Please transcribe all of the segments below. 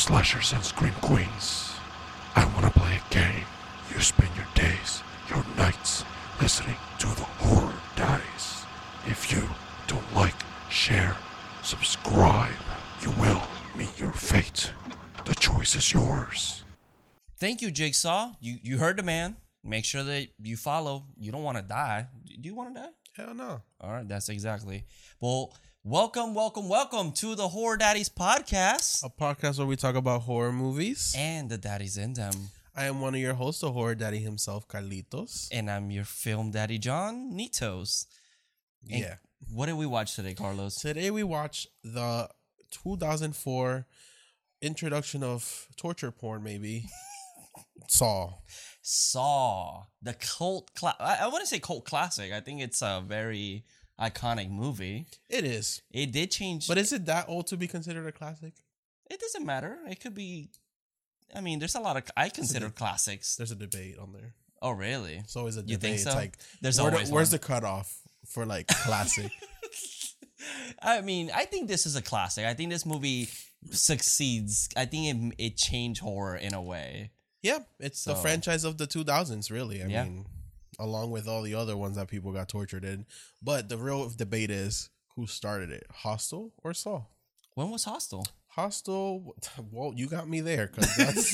slashers and scream queens. I want to play a game. You spend your days, your nights, listening to the Horror Daddies. If you don't like, share, subscribe, you will meet your fate. The choice is yours. Thank you, Jigsaw. You you heard the man. Make sure that you follow. You don't want to die. Do you want to die? Hell no. All right, that's exactly. Well, welcome, welcome, welcome to the Horror Daddies podcast A podcast where we talk about horror movies. and the daddies in them. I am one of your hosts, the horror daddy himself, Carlitos. And I'm your film daddy, John Nitos. And yeah. What did we watch today, Carlos? Today we watch the 2004 introduction of torture porn, maybe. Saw. Saw the cult. Cla- I, I want to say cult classic. I think it's a very iconic movie. It is. It did change, But is it that old to be considered a classic? it doesn't matter. It could be. I mean, there's a lot of I consider classics. There's a debate on there. Oh, really? It's always a debate. You think It's so? like, There's where the- always where's one. the cutoff for like classic? I mean, I think this is a classic. I think this movie succeeds. I think it it changed horror in a way. yeah, it's the franchise of the 2000s, really. I Yeah. mean, along with all the other ones that people got tortured in. But the real debate is who started it, Hostel or Saw? When was Hostel? Hostel. Well, you got me there because that's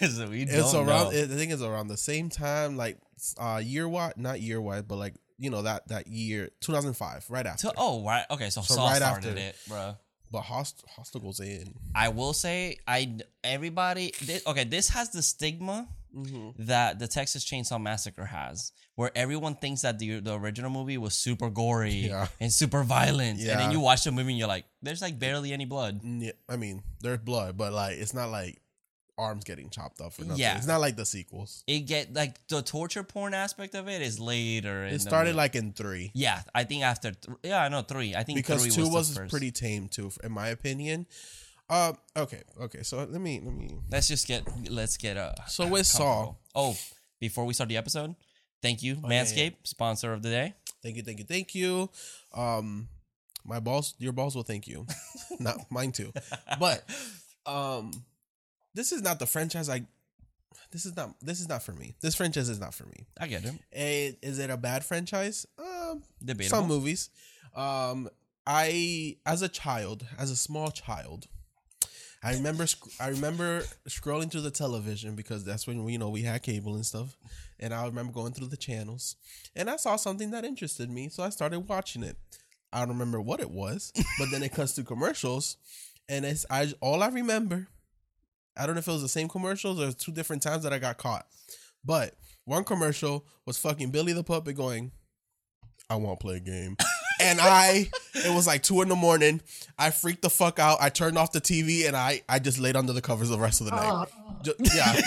so we it's around. know. I think it's around the same time, like uh year what? Not year wide, but like you know that that year 2005, right after. So- oh, right. Okay, so, So Saw right started after. it, bro. But Hostel, Hostel goes in. I will say, I everybody. This, okay, this has the stigma Mm-hmm. that the Texas Chainsaw Massacre has, where everyone thinks that the the original movie was super gory Yeah. and super violent, and then you watch the movie and you're like, "There's like barely any blood." Yeah, I mean, there's blood, but like it's not like arms getting chopped off or nothing. Yeah. It's not like the sequels. It get like the torture porn aspect of it is later. It started like in three. yeah, I think after th- yeah, I know three. I think because three two was, was, pretty tame too, in my opinion. Uh, okay, okay. So let me let me. Let's just get let's get uh So with Saw, comfortable. Oh, before we start the episode, thank you Oh, yeah, yeah. Manscaped, sponsor of the day. thank you, thank you, thank you. Um, my balls, your balls will thank you, not mine too. But um, this is not the franchise. I this is not this is not for me. This franchise is not for me. I get it. Eh, Is it a bad franchise? Um, Debatable. some movies. Um, I as a child, as a small child, I remember sc- I remember scrolling through the television because that's when we you know we had cable and stuff, and I remember going through the channels, and I saw something that interested me, so I started watching it. I don't remember what it was, but then it cuts to commercials, and it's I all I remember. I don't know if it was the same commercials or two different times that I got caught, but one commercial was fucking Billy the puppet going, "I won't play a game." And I, it was like two in the morning. I freaked the fuck out. I turned off the TV and I, I just laid under the covers the rest of the night. Ju- yeah,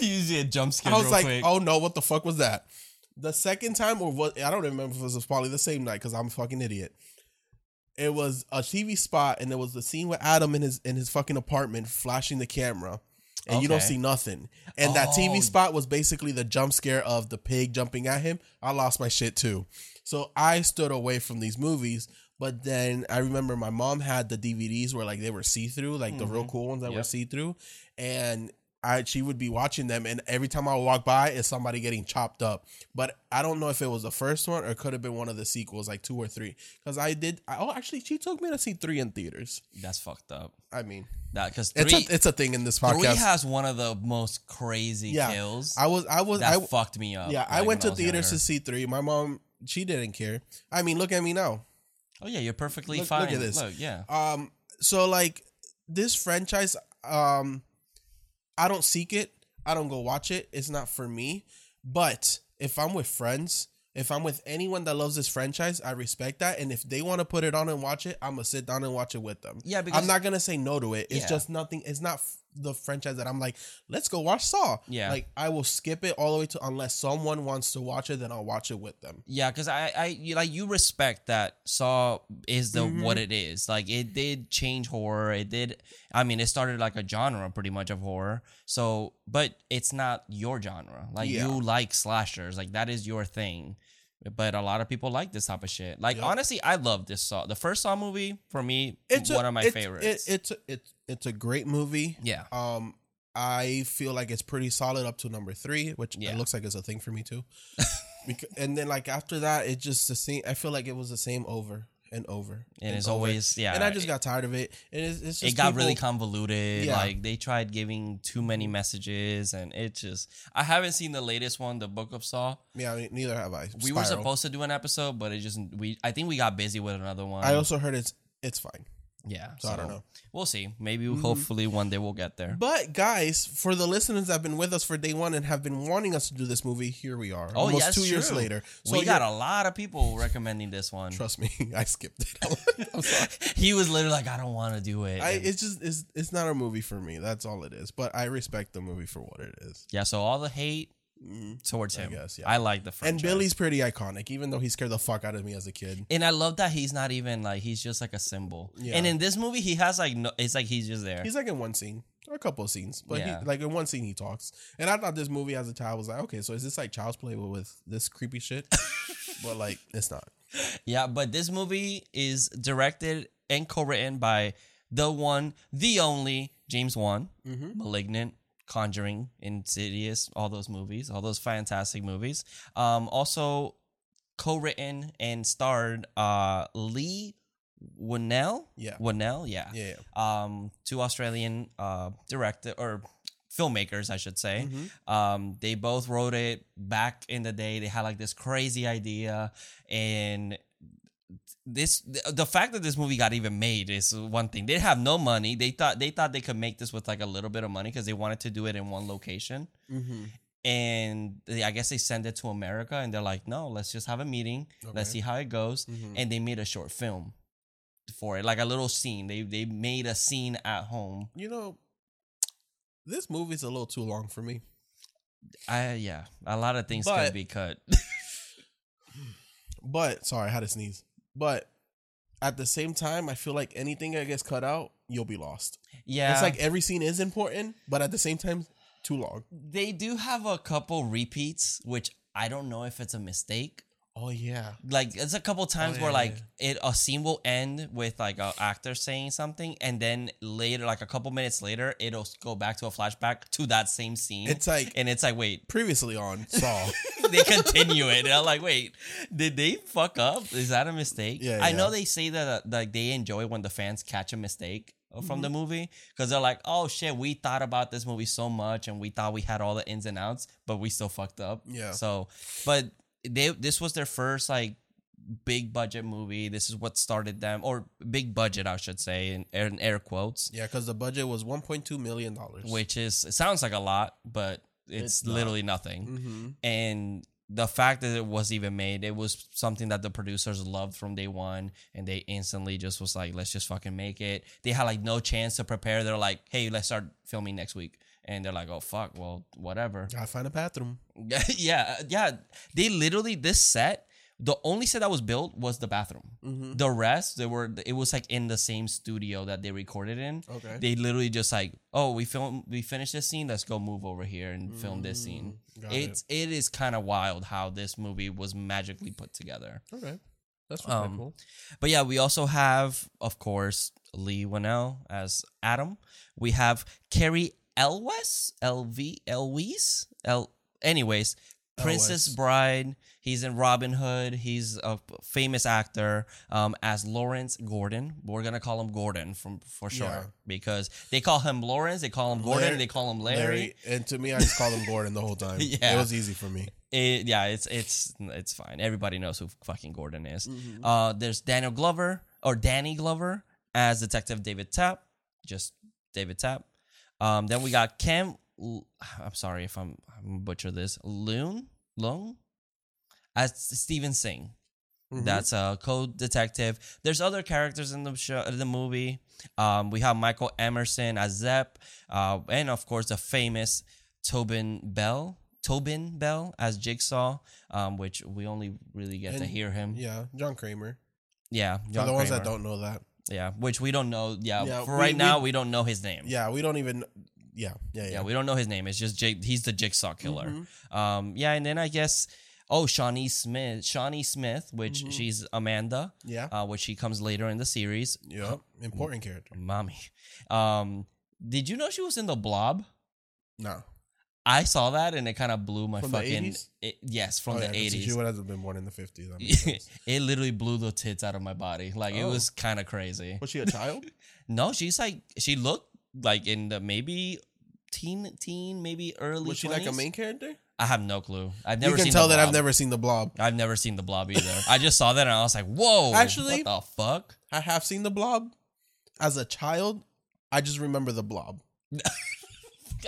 Usually a jump scare. I was real like, quick. oh no, what the fuck was that? The second time, or what? I don't remember if it was probably the same night because I'm a fucking idiot. It was a TV spot, and there was the scene with Adam in his in his fucking apartment flashing the camera, and you don't see nothing. And that Oh. TV spot was basically the jump scare of the pig jumping at him. I lost my shit too. So I stood away from these movies. But then I remember my mom had the DVDs where like they were see through, like the real mm-hmm. cool ones that were see through, and I she would be watching them, and every time I would walk by, is somebody getting chopped up. But I don't know if it was the first one or it could have been one of the sequels, like two or three. Because I did. I, oh, actually, she took me to see three in theaters. That's fucked up. I mean, That because it's a it's a thing in this three podcast. has one of the most crazy Yeah. kills. I was I was that I fucked me up. yeah I went to theaters to see three. My mom she didn't care. I mean, look at me now. Oh yeah, you're perfectly Look- fine. look at this. Look, yeah. Um, so like this franchise, um, I don't seek it. I don't go watch it. It's not for me. But if I'm with friends, if I'm with anyone that loves this franchise, I respect that. And if they want to put it on and watch it, I'm gonna sit down and watch it with them. Yeah, because I'm not gonna say no to it. It's Yeah. just nothing. It's not the franchise that I'm like, let's go watch Saw. Yeah. like I will skip it all the way to unless someone wants to watch it, then I'll watch it with them. Yeah, because I, I, you, like you respect that Saw is the Mm-hmm. what it is. Like it did change horror. It did. I mean, it started like a genre pretty much of horror. So, but it's not your genre. Like Yeah. you like slashers. Like that is your thing. But a lot of people like this type of shit. Like Yep. honestly, I love this Saw. The first Saw movie for me, It's one a, of my it's, favorites. It, it's a, it's it's a great movie. yeah, Um, I feel like it's pretty solid up to number three, which Yeah. it looks like it's a thing for me too. Because, and then like after that, it just the same. I feel like it was the same over and over. and it's over. always yeah. And I just got tired of it. And it's, it's just it got people- really convoluted. Yeah. Like they tried giving too many messages, and it just. I haven't seen the latest one, the Book of Saw. Yeah, neither have I. We were supposed to do an episode, but it just we. I think we got busy with another one. I also heard it's it's fine. Yeah. So, I don't know. We'll see. Maybe Mhm. hopefully one day we'll get there. But guys, for the listeners that have been with us for day one and have been wanting us to do this movie, here we are. Oh, almost yeah, two it's years true. later. we got a lot of people recommending this one. Trust me, I skipped it. I'm sorry. he was literally like, I don't want to do it. I, it's just it's, it's not a movie for me. That's all it is. But I respect the movie for what it is. yeah, so all the hate Mhm. towards I him. guess, yeah. I like the And. Billy's pretty iconic, even though he scared the fuck out of me as a kid. And I love that he's not even like he's just like a symbol. Yeah. And in this movie, he has like no. It's like he's just there. He's like in one scene or a couple of scenes, but Yeah. he, like in one scene he talks. And I thought this movie as a child was like, okay, so is this like child's play with, with this creepy shit? but like, it's not. yeah, but this movie is directed and co-written by the one, the only James Wan, Mm-hmm. Malignant, Conjuring, Insidious, all those movies, all those fantastic movies. Um, also co-written and starred uh Leigh Whannell. Yeah. Winnell, yeah. Yeah. Um, two Australian uh director or filmmakers, I should say. Mhm. Um, they both wrote it back in the day. They had like this crazy idea, and this the fact that this movie got even made is one thing. They have no money. They thought they thought they could make this with like a little bit of money because they wanted to do it in one location. Mm-hmm. And they, I guess they send it to America, and they're like, "No, let's just have a meeting. Let's see how it goes." Mhm. And they made a short film for it, like a little scene. They they made a scene at home. You know, this movie's a little too long for me. I yeah, a lot of things But- could be cut. But sorry, I had to sneeze. But at the same time, I feel like anything that gets cut out, you'll be lost. yeah, It's like every scene is important, but at the same time, too long. they do have a couple repeats, which I don't know if it's a mistake. Oh yeah. Like it's a couple times Oh, where yeah, like it a scene will end with like an actor saying something, and then later, like a couple minutes later, it'll go back to a flashback to that same scene. It's like and it's like, wait, previously on Saw. they continue it. And I'm like, wait, did they fuck up? Is that a mistake? Yeah, I know they say that uh, like they enjoy when the fans catch a mistake from Mm-hmm. the movie because they're like, oh shit, we thought about this movie so much and we thought we had all the ins and outs, but we still fucked up. Yeah. So, but they this was their first like big budget movie. This is what started them, or big budget, I should say, in, in air quotes. yeah, because the budget was 1.2 million dollars. Which is it sounds like a lot, but it's, It's not. literally nothing Mm-hmm. and the fact that it was even made it was something that the producers loved from day one and they instantly just was like let's just fucking make it they had like no chance to prepare they're like hey let's start filming next week and they're like oh fuck well whatever Gotta find a bathroom. yeah yeah they literally this set the only set that was built was the bathroom Mm-hmm. the rest they were it was like in the same studio that they recorded in Okay. they literally just like oh we film we finished this scene let's go move over here and film this scene Mm, got it's it is kind of wild how this movie was magically put together. Okay. That's Um, cool. but yeah we also have of course leigh whannell as adam we have cary elwes lv elwes l anyways princess Elwes. bride he's in robin hood he's a famous actor um, as lawrence gordon we're gonna call him gordon from for sure Yeah. because they call him lawrence they call him gordon Larry- they call him larry, And to me, I just called him Gordon the whole time. Yeah. It was easy for me. It, yeah, it's it's it's fine. Everybody knows who fucking Gordon is. Mm-hmm. Uh, there's Daniel Glover or Danny Glover as Detective David Tapp, just David Tapp. Um, then we got Cam. I'm sorry if I'm I'm butcher this. Loon Loon as Steven Sing. Mhm. That's a code detective. There's other characters in the show, in the movie. Um, we have Michael Emerson as Zep, uh, and of course the famous Tobin Bell, Tobin Bell as Jigsaw, um, which we only really get to hear him. yeah, John Kramer. Yeah, For John the ones that don't know that. Yeah, which we don't know. Yeah, Yeah, for we- right we- now we don't know his name. Yeah, we don't even. Yeah, yeah, yeah. Yeah, we don't know his name. It's just Jig, he's the Jigsaw killer. Mhm. Um, yeah, and then I guess Oh, Shawnee Smith. Shawnee Smith, which Mhm. she's Amanda, Yeah. uh, which she comes later in the series. yeah. Important character. Mommy. Um, did you know she was in the Blob? No. I saw that and it kind of blew my From fucking. 80s? it- yes, from Oh, the yeah, 'cause She eighties. would have been born in the fifties. That makes sense. it literally blew the tits out of my body. Like it Oh. was kind of crazy. Was she a child? No, she's like she looked like in the maybe teen, teen, maybe early. Was she like a main character? I have no clue. I've never you can seen tell the that I've never seen the Blob. I've never seen the Blob either. I just saw that and I was like, "Whoa!" Actually- what the fuck? I have seen the Blob. As a child, I just remember the Blob.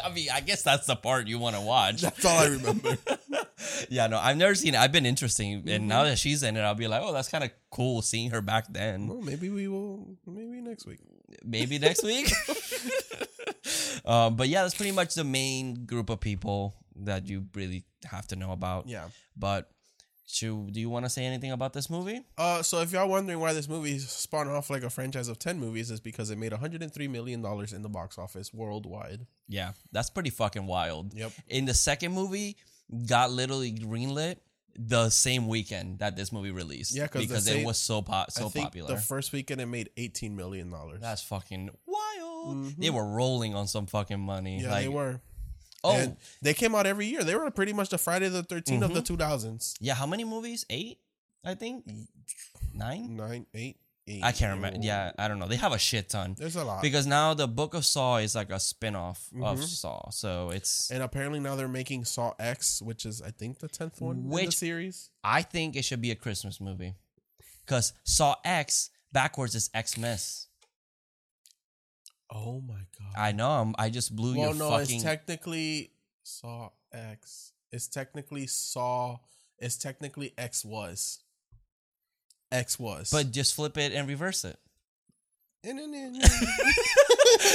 I mean, I guess that's the part you want to watch. That's all I remember. yeah, no, I've never seen it. I've been interesting, Mm-hmm. and now that she's in it, I'll be like, "Oh, that's kind of cool seeing her back then." well, maybe we will. Maybe next week. Maybe next week. um, but yeah, that's pretty much the main group of people that you really have to know about. Yeah. But should, do you want to say anything about this movie? Uh, so if y'all wondering why this movie spawned off like a franchise of ten movies, is because it made 103 million dollars in the box office worldwide. Yeah, that's pretty fucking wild. Yep. In the second movie, got literally greenlit the same weekend that this movie released. Yeah, because it was so po- so popular. the first weekend it made 18 million dollars. That's fucking wild. Mhm. They were rolling on some fucking money. Yeah, like, they were. Oh, And they came out every year. They were pretty much the Friday the 13th of the Mm-hmm. 2000s. yeah. How many movies? Eight, I think. Nine. Nine, eight, eight. I can't remember. Yeah, I don't know. They have a shit ton There's a lot. because now the Book of Saw is like a spin-off of Mhm. Saw, so it's. and apparently now they're making Saw X, which is I think the 10th one in the series. I think it should be a Christmas movie because Saw X backwards is Xmas. Oh my god. I know. I'm, I just blew well, your no, fucking. it's technically Saw X. It's technically Saw. It's technically X was. X was. but just flip it and reverse it.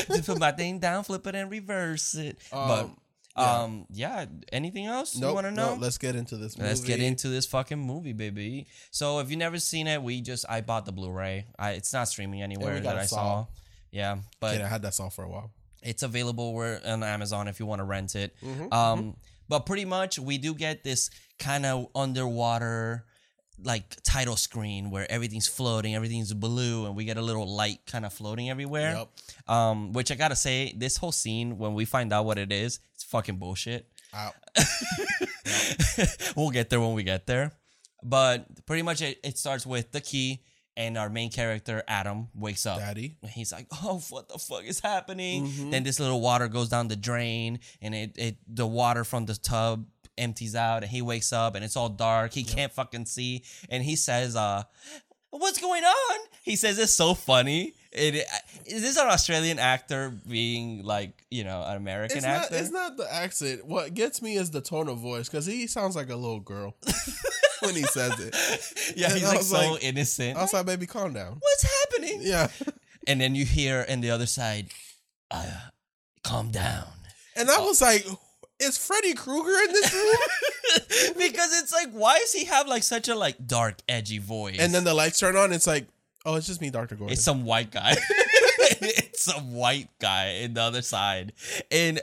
just put my thing down, flip it and reverse it. but yeah. um, yeah. Anything else nope, you want to know? no, let's get into this. Movie. Let's get into this fucking movie, baby. So if you've never seen it, we just I bought the Blu-ray. I it's not streaming anywhere that I Saw. saw. Yeah, but Okay, I had that song for a while. it's available where on Amazon if you want to rent it. Mhm, Um, but pretty much we do get this kind of underwater like title screen where everything's floating, everything's blue, and we get a little light kind of floating everywhere. Yep. Um, which I gotta say, this whole scene when we find out what it is, it's fucking bullshit. Out. we'll get there when we get there. But pretty much it, it starts with the key and our main character, Adam, wakes up. Daddy. And He's like, "Oh, what the fuck is happening?" Mhm. Then this little water goes down the drain, and it, it the water from the tub empties out, and he wakes up, and it's all dark. He can't fucking see, and he says, "Uh, what's going on?" He says it's so funny. It is this an Australian actor being like you know an American It's not, actor? it's not the accent. What gets me is the tone of voice because he sounds like a little girl when he says it. yeah, And he's I like so like- innocent. I was like, baby, calm down. what's happening? Yeah. And then you hear in the other side, uh, calm down. And I was like, is Freddy Krueger in this room? because it's like, why does he have like such a like dark, edgy voice? and then the lights turn on. It's like, oh, it's just me, Dr. Gordon. it's some white guy. it's some white guy in the other side. And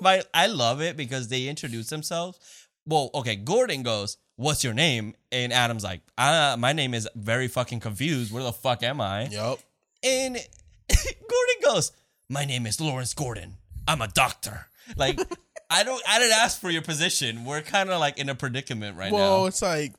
my I love it because they introduce themselves. Well, okay, Gordon goes, What's your name? And Adam's like, uh, my name is very fucking confused. Where the fuck am I? Yep. And Gordon goes, My name is Lawrence Gordon. I'm a doctor. Like, I don't I didn't ask for your position. We're kind of like in a predicament right well, now. it's like,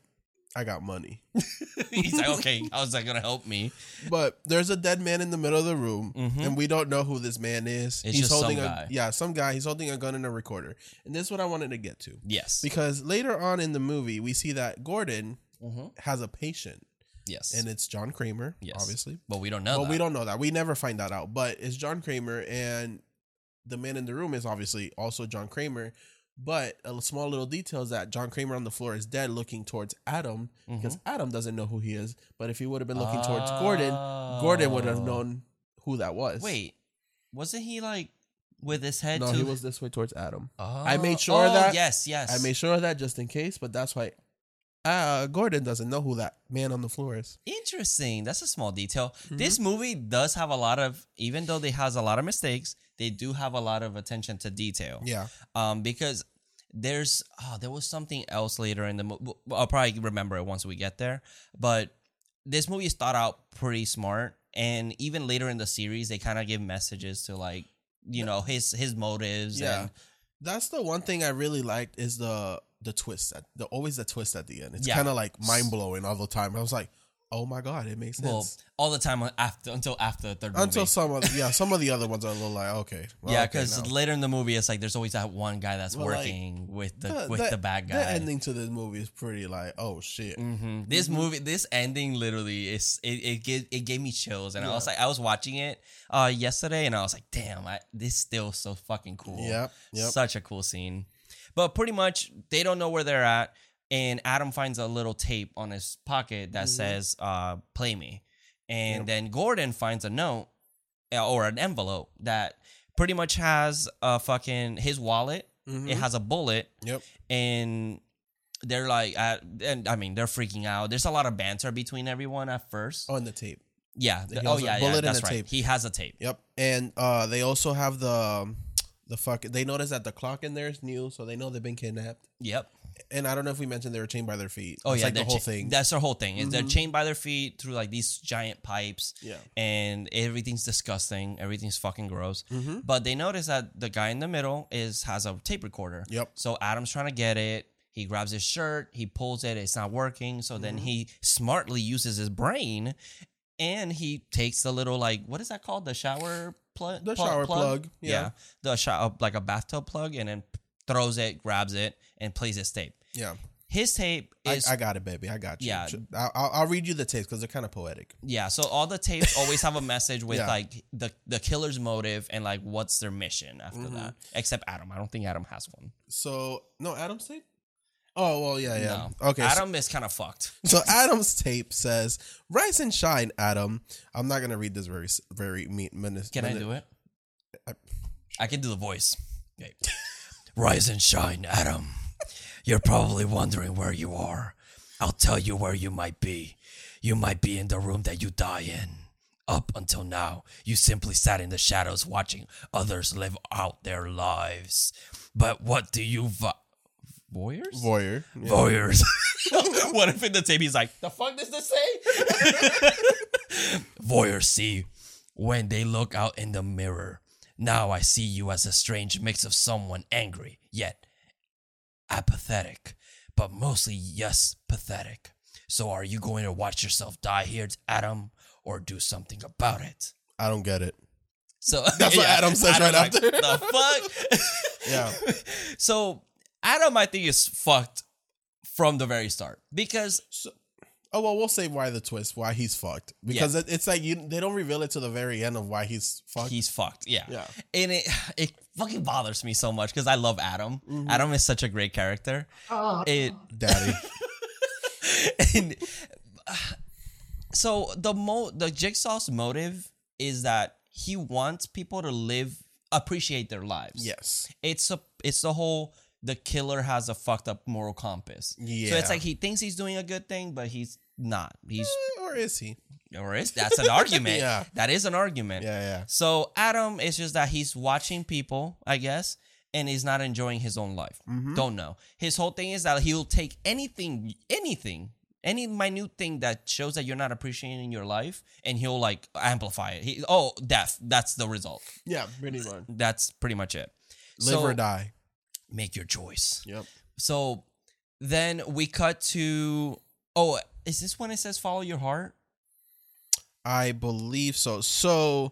I got money. He's like, okay, how's that gonna help me? But there's a dead man in the middle of the room, Mhm. and we don't know who this man is. It's He's just some holding a guy. yeah, some guy. He's holding a gun and a recorder, and this is what I wanted to get to Yes. because later on in the movie we see that Gordon Mhm. has a patient, Yes. and it's John Kramer, Yes. obviously. but we don't know. well, that. we don't know that. We never find that out, but it's John Kramer, and the man in the room is obviously also John Kramer. But a small little detail is that John Kramer on the floor is dead, looking towards Adam because Mm-hmm. Adam doesn't know who he is. But if he would have been looking towards Gordon, Gordon would have Oh. known who that was. Wait, wasn't he like with his head? no, he was this way towards Adam. Oh. I made sure oh, that- Yes, yes. I made sure of that just in case, but that's why uh, Gordon doesn't know who that man on the floor is. Interesting. That's a small detail. Mm-hmm. This movie does have a lot of, even though they has a lot of mistakes, they do have a lot of attention to detail. Yeah, Um, because there's oh there was something else later in the movie. I'll probably remember it once we get there. But this movie is thought out pretty smart, and even later in the series, they kind of give messages to like you know his his motives. Yeah. and That's the one thing I really liked is the the twist. At, the always the twist at the end. It's Yeah. kind of like mind blowing all the time. I was like, oh my god, it makes sense. well, all the time after until after the third Until movie. some of yeah, some of the other ones are a little like okay, well, yeah, okay because now. later in the movie, it's like there's always that one guy that's Well, like, working with the, with the- bad guy. The ending to this movie is pretty like oh shit. hmm This movie, this ending, literally is it. It gave it gave me chills, and I was like, I was watching it uh yesterday, and I was like, damn, I, this still so fucking cool. Yep, yep. such a cool scene. But pretty much, they don't know where they're at, and Adam finds a little tape on his pocket that says, uh, "Play me," and Yep. then Gordon finds a note uh, or an envelope that pretty much has a fucking his wallet. Mhm. It has a bullet Yep. and they're like at, and i mean they're freaking out there's a lot of banter between everyone at first On the tape. yeah he oh yeah, bullet yeah that's a right tape. he has a tape Yep. And uh they also have the um, the fuck they notice that the clock in there is new, so they know they've been kidnapped. yep And I don't know if we mentioned they were chained by their feet. oh That's yeah like the whole cha- thing. that's their whole thing is they're Mhm. chained by their feet through like these giant pipes yeah. and everything's disgusting everything's fucking gross Mm-hmm. but they notice that the guy in the middle is has a tape recorder Yep. So Adam's trying to get it. He grabs his shirt, he pulls it, it's not working. So then Mm-hmm. he smartly uses his brain and he takes the little like what is that called? The shower plug? The shower plug, yeah. The shower like a bathtub plug and then throws it, grabs it, and plays his tape. Yeah. His tape is I got it, baby. I got you. Yeah. I'll, I'll, I'll read you the tapes because they're kind of poetic. yeah, so all the tapes always have a message with Yeah. like the the killer's motive and like what's their mission after Mm-hmm. that. Except Adam. I don't think Adam has one. So no, Adam's tape. Oh well, yeah, yeah. No. Okay, so- Adam is kind of fucked. So Adam's tape says, "Rise and shine, Adam." I'm not gonna read this very, very mean. Minute, Can I do it? I- I can do the voice. Okay. Rise and shine, Adam. You're probably wondering where you are. I'll tell you where you might be. You might be in the room that you die in. Up until now, you simply sat in the shadows watching others live out their lives. But what do you vo- voyeurs? Voyeur. Yeah. Voyeurs. what if in the tape he's like, the fuck does this say? Voyeurs see when they look out in the mirror. Now I see you as a strange mix of someone angry, yet apathetic, but mostly yes, pathetic. So are you going to watch yourself die here, Adam, or do something about it? I don't get it. So That's what Adam says right like, after. The fuck? Yeah. So Adam, I think, is fucked from the very start because Oh well, we'll say why the twist, why he's fucked, because it, it's like you they don't reveal it to the very end of why he's fucked. he's fucked. Yeah. Yeah. And it it fucking bothers me so much because I love Adam. Mm-hmm. Adam is such a great character. It Daddy. and uh, so the mo the jigsaw's motive is that he wants people to live appreciate their lives. yes. It's a it's the whole the killer has a fucked up moral compass. Yeah. So it's like he thinks he's doing a good thing, but he's not. He's Or is he? or is that's an argument. Yeah. That is an argument. Yeah, yeah. So Adam is just that he's watching people, I guess, and he's not enjoying his own life. Mm-hmm. Don't know. His whole thing is that he'll take anything, anything, any minute thing that shows that you're not appreciating your life, and he'll like amplify it. He, oh, death. That's the result. Yeah, pretty much. That's pretty much it. Live So, or die. Make your choice. Yep. So then we cut to. Oh, is this when it says follow your heart? I believe so. So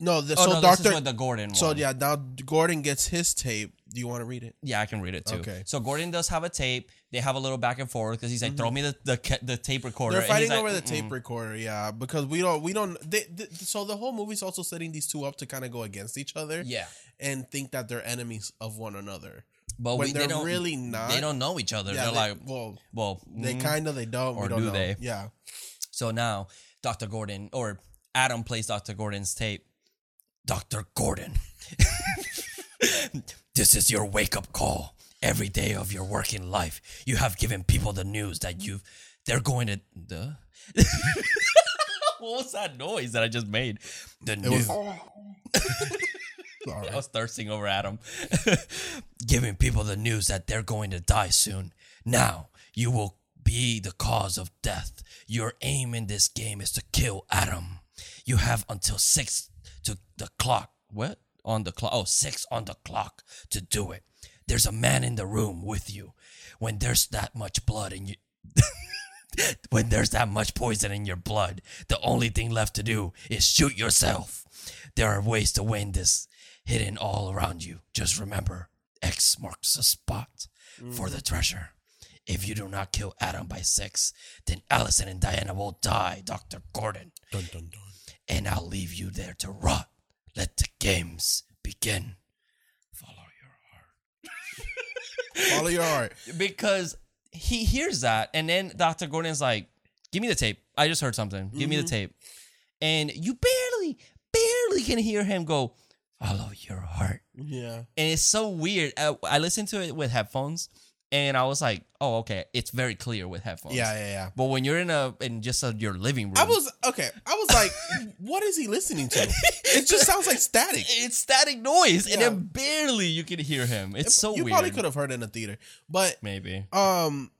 no, the, Oh so no, Doctor. the Gordon. So one. yeah, now Gordon gets his tape. Do you want to read it? Yeah, I can read it too. Okay. So Gordon does have a tape. They have a little back and forth because he's like, "Throw me the the, the tape recorder." Mm-hmm. They're fighting like, over the "Mm-mm." tape recorder, yeah, because we don't, we don't. They, th so the whole movie's also setting these two up to kind of go against each other, Yeah, and think that they're enemies of one another. but when we, they're they don't really not. They don't know each other. Yeah, They're they- like, well, well, they mm. kind of, they don't, Or we don't do know. they? Yeah, So now Dr. Gordon or Adam plays Dr. Gordon's tape. Dr. Gordon, this is your wake up call. Every day of your working life, you have given people the news that you've they're going to the. what was that noise that I just made? The it news. was. I was thirsting over Adam. Giving people the news that they're going to die soon. Now, you will be the cause of death. Your aim in this game is to kill Adam. You have until six to the clock. What? On the clock. Oh, six on the clock to do it. There's a man in the room with you. When there's that much blood in you. when there's that much poison in your blood, the only thing left to do is shoot yourself. There are ways to win this hidden all around you. Just remember, X marks the spot for the mm. treasure. If you do not kill Adam by six, then Alison and Diana will die, Dr. Gordon. Dun, dun, dun. And I'll leave you there to rot. Let the games begin. Follow your heart. Follow your heart. because he hears that and then dr gordon's like give me the tape. I just heard something. Give me the mm-hmm. tape. And you barely barely can hear him go follow your heart. Yeah. and it's so weird. I, I listened to it with headphones and i was like oh okay it's very clear with headphones Yeah, yeah, yeah. but when you're in a in just a, your living room I was okay. I was like, what is he listening to? It just sounds like static. it's static noise and then barely you can hear him it's so you weird probably could have heard it in the theater, but maybe um,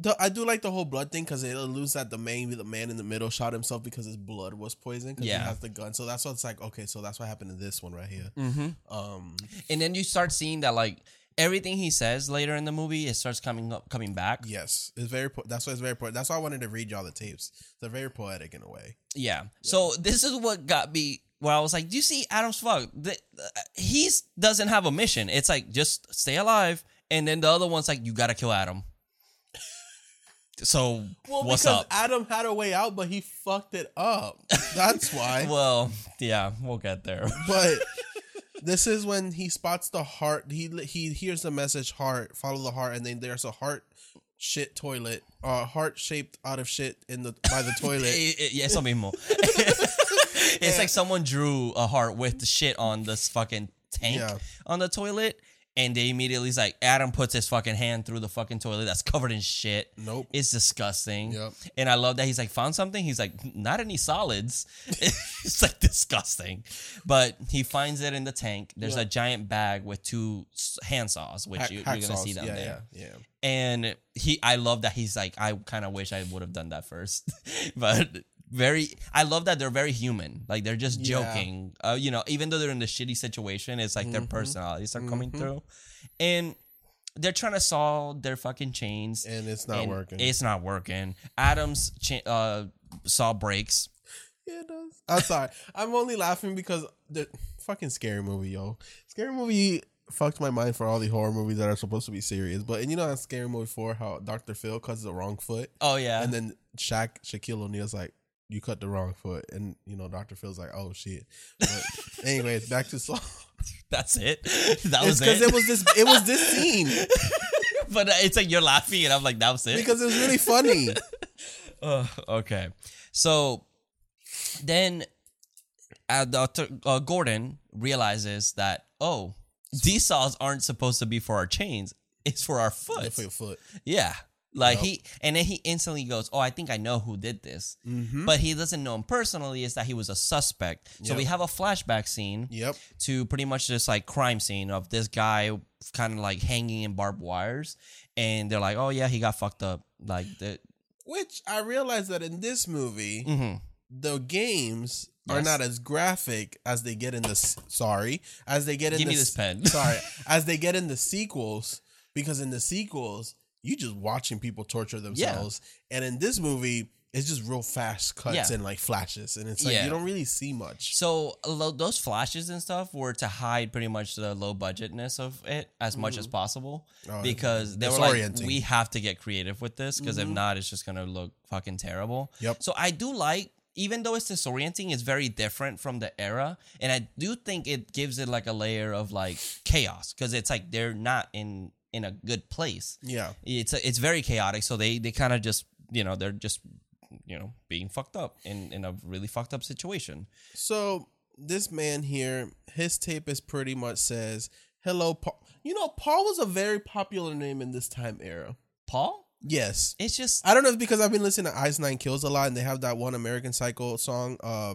the, I do like the whole blood thing because it alludes that the main the man in the middle shot himself because his blood was poisoned. 'cause Yeah. he has the gun. So that's what it's like. Okay, so that's what happened in this one right here. mm-hmm. Um, and then you start seeing that like everything he says later in the movie it starts coming up coming back yes, it's very. Po- that's why it's very important. That's why I wanted to read y'all the tapes. They're very poetic in a way. yeah. so this is what got me where i was like do you see adam's fuck uh, doesn't have a mission it's like just stay alive and then the other one's like you gotta kill adam so what's because up Adam had a way out, but he fucked it up. That's why. well yeah we'll get there but this is when he spots the heart. He he hears the message heart, follow the heart, and then there's a heart shit toilet, uh, heart shaped out of shit in the by the toilet. Yeah, eso mismo. it's like someone drew a heart with the shit on this fucking tank Yeah. on the toilet, and they immediately is like Adam puts his fucking hand through the fucking toilet that's covered in shit. Nope. It's disgusting. Yep. And I love that he's like found something. He's like not any solids. it's like disgusting, but he finds it in the tank. There's Yeah. a giant bag with two hand saws, which Hack- you, you're gonna see sauce. them yeah, there Yeah, yeah. and he i love that he's like i kind of wish i would have done that first but very i love that they're very human like they're just Yeah. joking uh, you know even though they're in the shitty situation it's like their Mhm. personalities are coming Mhm. through and they're trying to solve their fucking chains And it's not and working. it's not working adam's cha- uh saw breaks Yeah, it does. I'm sorry. I'm only laughing because the fucking scary movie, yo. Scary movie fucked my mind for all the horror movies that are supposed to be serious. But and you know that scary movie for how Dr. Phil cuts the wrong foot, oh yeah and then Shaq Shaquille O'Neal's like, "You cut the wrong foot," and you know Dr. Phil's like, "Oh shit." But anyways, back to Saw. that's it that was because it, it was this. It was this scene but it's like you're laughing and i'm like that was it because it was really funny. Uh, okay. So then uh, Dr. Uh, Gordon realizes that, oh, these saws aren't supposed to be for our chains. It's for our foot. for your foot. Yeah. Like he, and then he instantly goes, oh, I think I know who did this. Mm-hmm. But he doesn't know him personally, is that he was a suspect. So we have a flashback scene Yep. to pretty much this like crime scene of this guy kind of like hanging in barbed wires. And they're like, oh, yeah, he got fucked up. Like, the, Which I realized that in this movie, mhm. the games are Yes. not as graphic as they get in the sorry as they get in Give the me this pen. sorry as they get in the sequels because in the sequels you just watching people torture themselves and in this movie it's just real fast cuts Yeah. and like flashes and it's like Yeah. you don't really see much So lo- those flashes and stuff were to hide pretty much the low budgetness of it as much as mm-hmm. possible Oh, because they were like, we have to get creative with this because if mm-hmm. not, it's just gonna look fucking terrible. Yep. So I do like, even though it's disorienting, it's very different from the era, and I do think it gives it like a layer of like chaos because it's like they're not in in a good place. yeah It's it's very chaotic. So they they kind of just you know they're just you know being fucked up in in a really fucked up situation. so this man here his tape is pretty much says hello paul you know paul was a very popular name in this time era Paul. yes It's just I don't know if because I've been listening to Ice Nine Kills a lot, and they have that one American Psycho song, uh,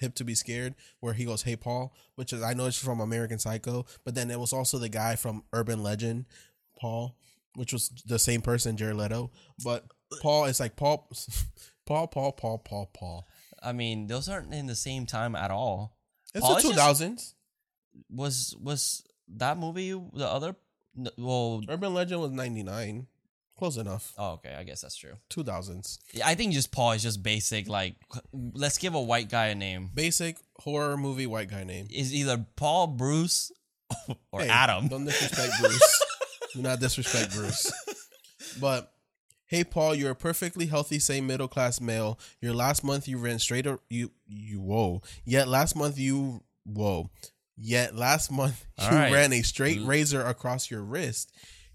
Hip to Be Scared, where he goes, "Hey Paul," which is I know it's from American Psycho, but then it was also the guy from Urban Legend, Paul, which was the same person, Jared Leto. But Paul is like Paul, Paul, Paul, Paul, Paul, Paul. I mean, those aren't in the same time at all. It's Paul the two thousands. Was was that movie the other? Well, Urban Legend was ninety nine, close enough. oh, okay, I guess that's true. Two thousands. Yeah, I think just Paul is just basic. Like, let's give a white guy a name. Basic horror movie white guy name. Is either Paul, Bruce, or Hey, Adam. Don't disrespect Bruce. Do not disrespect Bruce. But hey, Paul, you're a perfectly healthy, same middle class male. Your last month you ran straight. You you whoa. Yet last month you whoa. Yet last month you right. ran a straight razor across your wrist.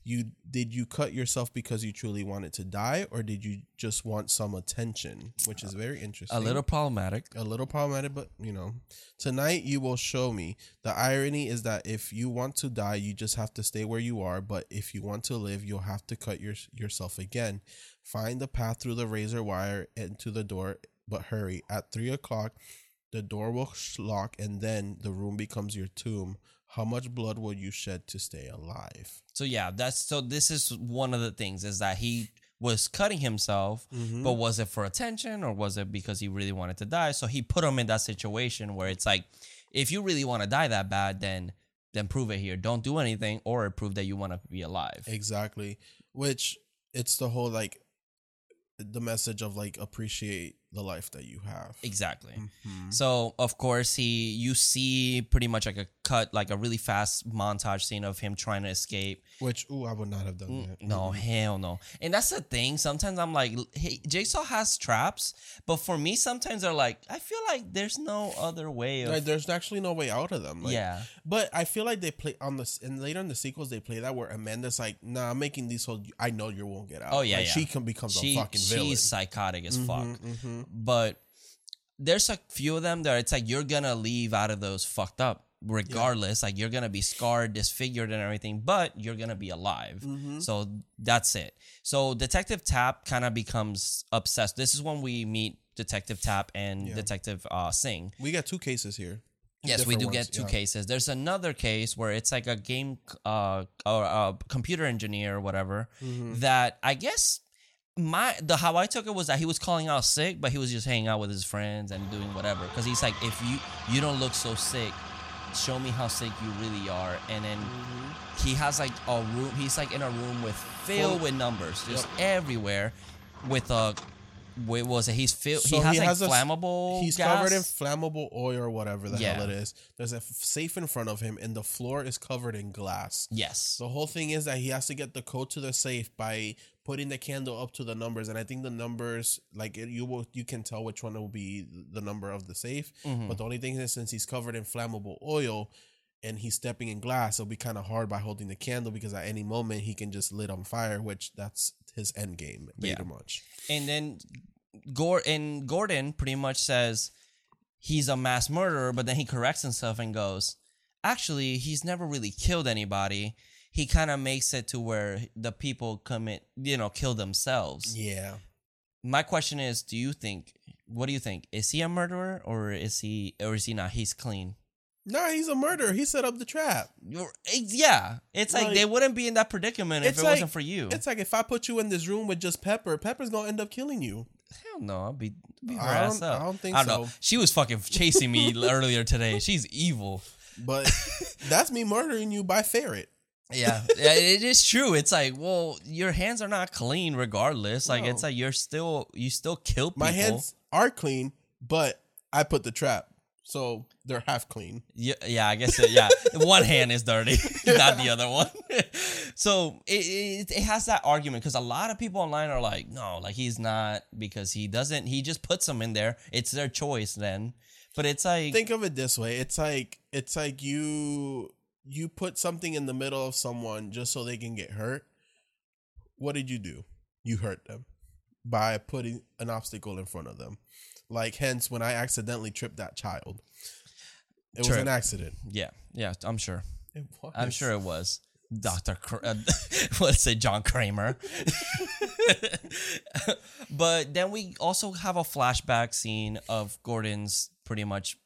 You did you cut yourself because you truly wanted to die, or did you just want some attention? Which is very interesting A little problematic. a little problematic, but you know, tonight you will show me. The irony is that if you want to die, you just have to stay where you are. But if you want to live, you'll have to cut your, yourself again. Find the path through the razor wire into the door, but hurry. At three o'clock, the door will lock, and then the room becomes your tomb. How much blood will you shed to stay alive? So yeah, that's so. This is one of the things is that he was cutting himself, Mm-hmm. but was it for attention or was it because he really wanted to die? So he put him in that situation where it's like, if you really want to die that bad, then then prove it here. Don't do anything or prove that you want to be alive. Exactly. Which it's the whole like the message of like appreciate the life that you have. Exactly. Mhm. So of course he you see pretty much like a cut like a really fast montage scene of him trying to escape. Which ooh, I would not have done that. Mm, No, hell no. And that's the thing. Sometimes I'm like, hey, Jigsaw has traps, but for me, sometimes they're like, I feel like there's no other way of. Like, there's actually no way out of them. Like, yeah, But I feel like they play on this and later in the sequels they play that where Amanda's like, nah, I'm making these so I know you won't get out. Oh, yeah, Like, yeah. she can becomes she a fucking villain. she's psychotic as fuck. Mhm, mhm. But there's a few of them that it's like you're gonna leave out of those fucked up regardless. Like you're gonna be scarred, disfigured, and everything, but you're gonna be alive. Mm-hmm. So that's it. So Detective Tapp kind of becomes obsessed. This is when we meet Detective Tapp and Yeah. Detective uh, Sing. We got two cases here. Yes, we do ones, get two yeah. cases. There's another case where it's like a game uh or a computer engineer or whatever Mm-hmm. that I guess my the how I took it was that he was calling out sick, but he was just hanging out with his friends and doing whatever. Because he's like, if you you don't look so sick, show me how sick you really are. And then Mm-hmm. he has like a room. He's like in a room with filled with numbers, just Yep. everywhere. With a, what was it? He's filled. So he has he like has a s- flammable. He's gas. covered in flammable oil or whatever the hell it is. There's a f- safe in front of him and the floor is covered in glass. Yes. The whole thing is that he has to get the code to the safe by putting the candle up to the numbers, and I think the numbers, like it, you will, you can tell which one will be the number of the safe. Mhm. But the only thing is, since he's covered in flammable oil and he's stepping in glass, it'll be kind of hard by holding the candle because at any moment he can just lit on fire, which that's his end game, Yeah. pretty much. and then Gor and Gordon pretty much says he's a mass murderer, but then he corrects himself and goes, actually, he's never really killed anybody. He kind of makes it to where the people commit, you know, kill themselves. Yeah. My question is, do you think? What do you think? Is he a murderer or is he or is he not? He's clean. No, he's a murderer. He set up the trap. Yeah, it's like, Like- they wouldn't be in that predicament if it like- wasn't for you. It's like if I put you in this room with just Pepper, Pepper's gonna end up killing you. Hell no, I'll be, be her I ass don't- up. I don't think I don't know. so. She was fucking chasing me earlier today. She's evil. But that's me murdering you by ferret. Yeah, yeah, it is true. It's like, well, your hands are not clean regardless. Like, No. it's like you're still, you still kill people. My hands are clean, but I put the trap, so they're half clean. Yeah, yeah, I guess. It, yeah, one hand is dirty, not the other one. so it, it it has that argument because a lot of people online are like, no, like he's not because he doesn't. He just puts them in there. It's their choice then. But it's like, Think of it this way: it's like it's like you you put something in the middle of someone just so they can get hurt. What did you do? You hurt them by putting an obstacle in front of them. Like hence, when I accidentally tripped that child, it was an accident. yeah, yeah, I'm sure. It was. I'm sure it was Doctor. Kr- uh, let's say John Kramer. but then we also have a flashback scene of Gordon's pretty much,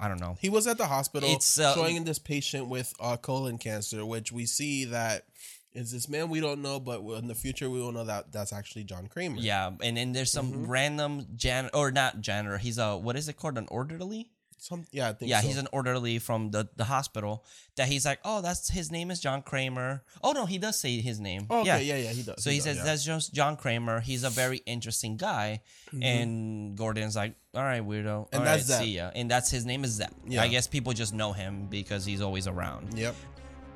I don't know. He was at the hospital uh, showing in this patient with uh, colon cancer, which we see that is this man we don't know, but in the future we will know that that's actually John Kramer. Yeah, and then there's some Mm-hmm. random jan or not janitor. He's a what is it called? An orderly. Some, yeah, I think Yeah, so. he's an orderly from the, the hospital. That he's like, oh, that's his name is John Kramer. Oh no, he does say his name. Oh, yeah. okay, yeah, yeah, he does. So he, does, says yeah. that's just John Kramer. He's a very interesting guy, and Gordon's like, "All right, weirdo. Mm-hmm. And All that's right, Zep. see ya." And that's his name is Zep. Yeah. I guess people just know him because he's always around. Yep.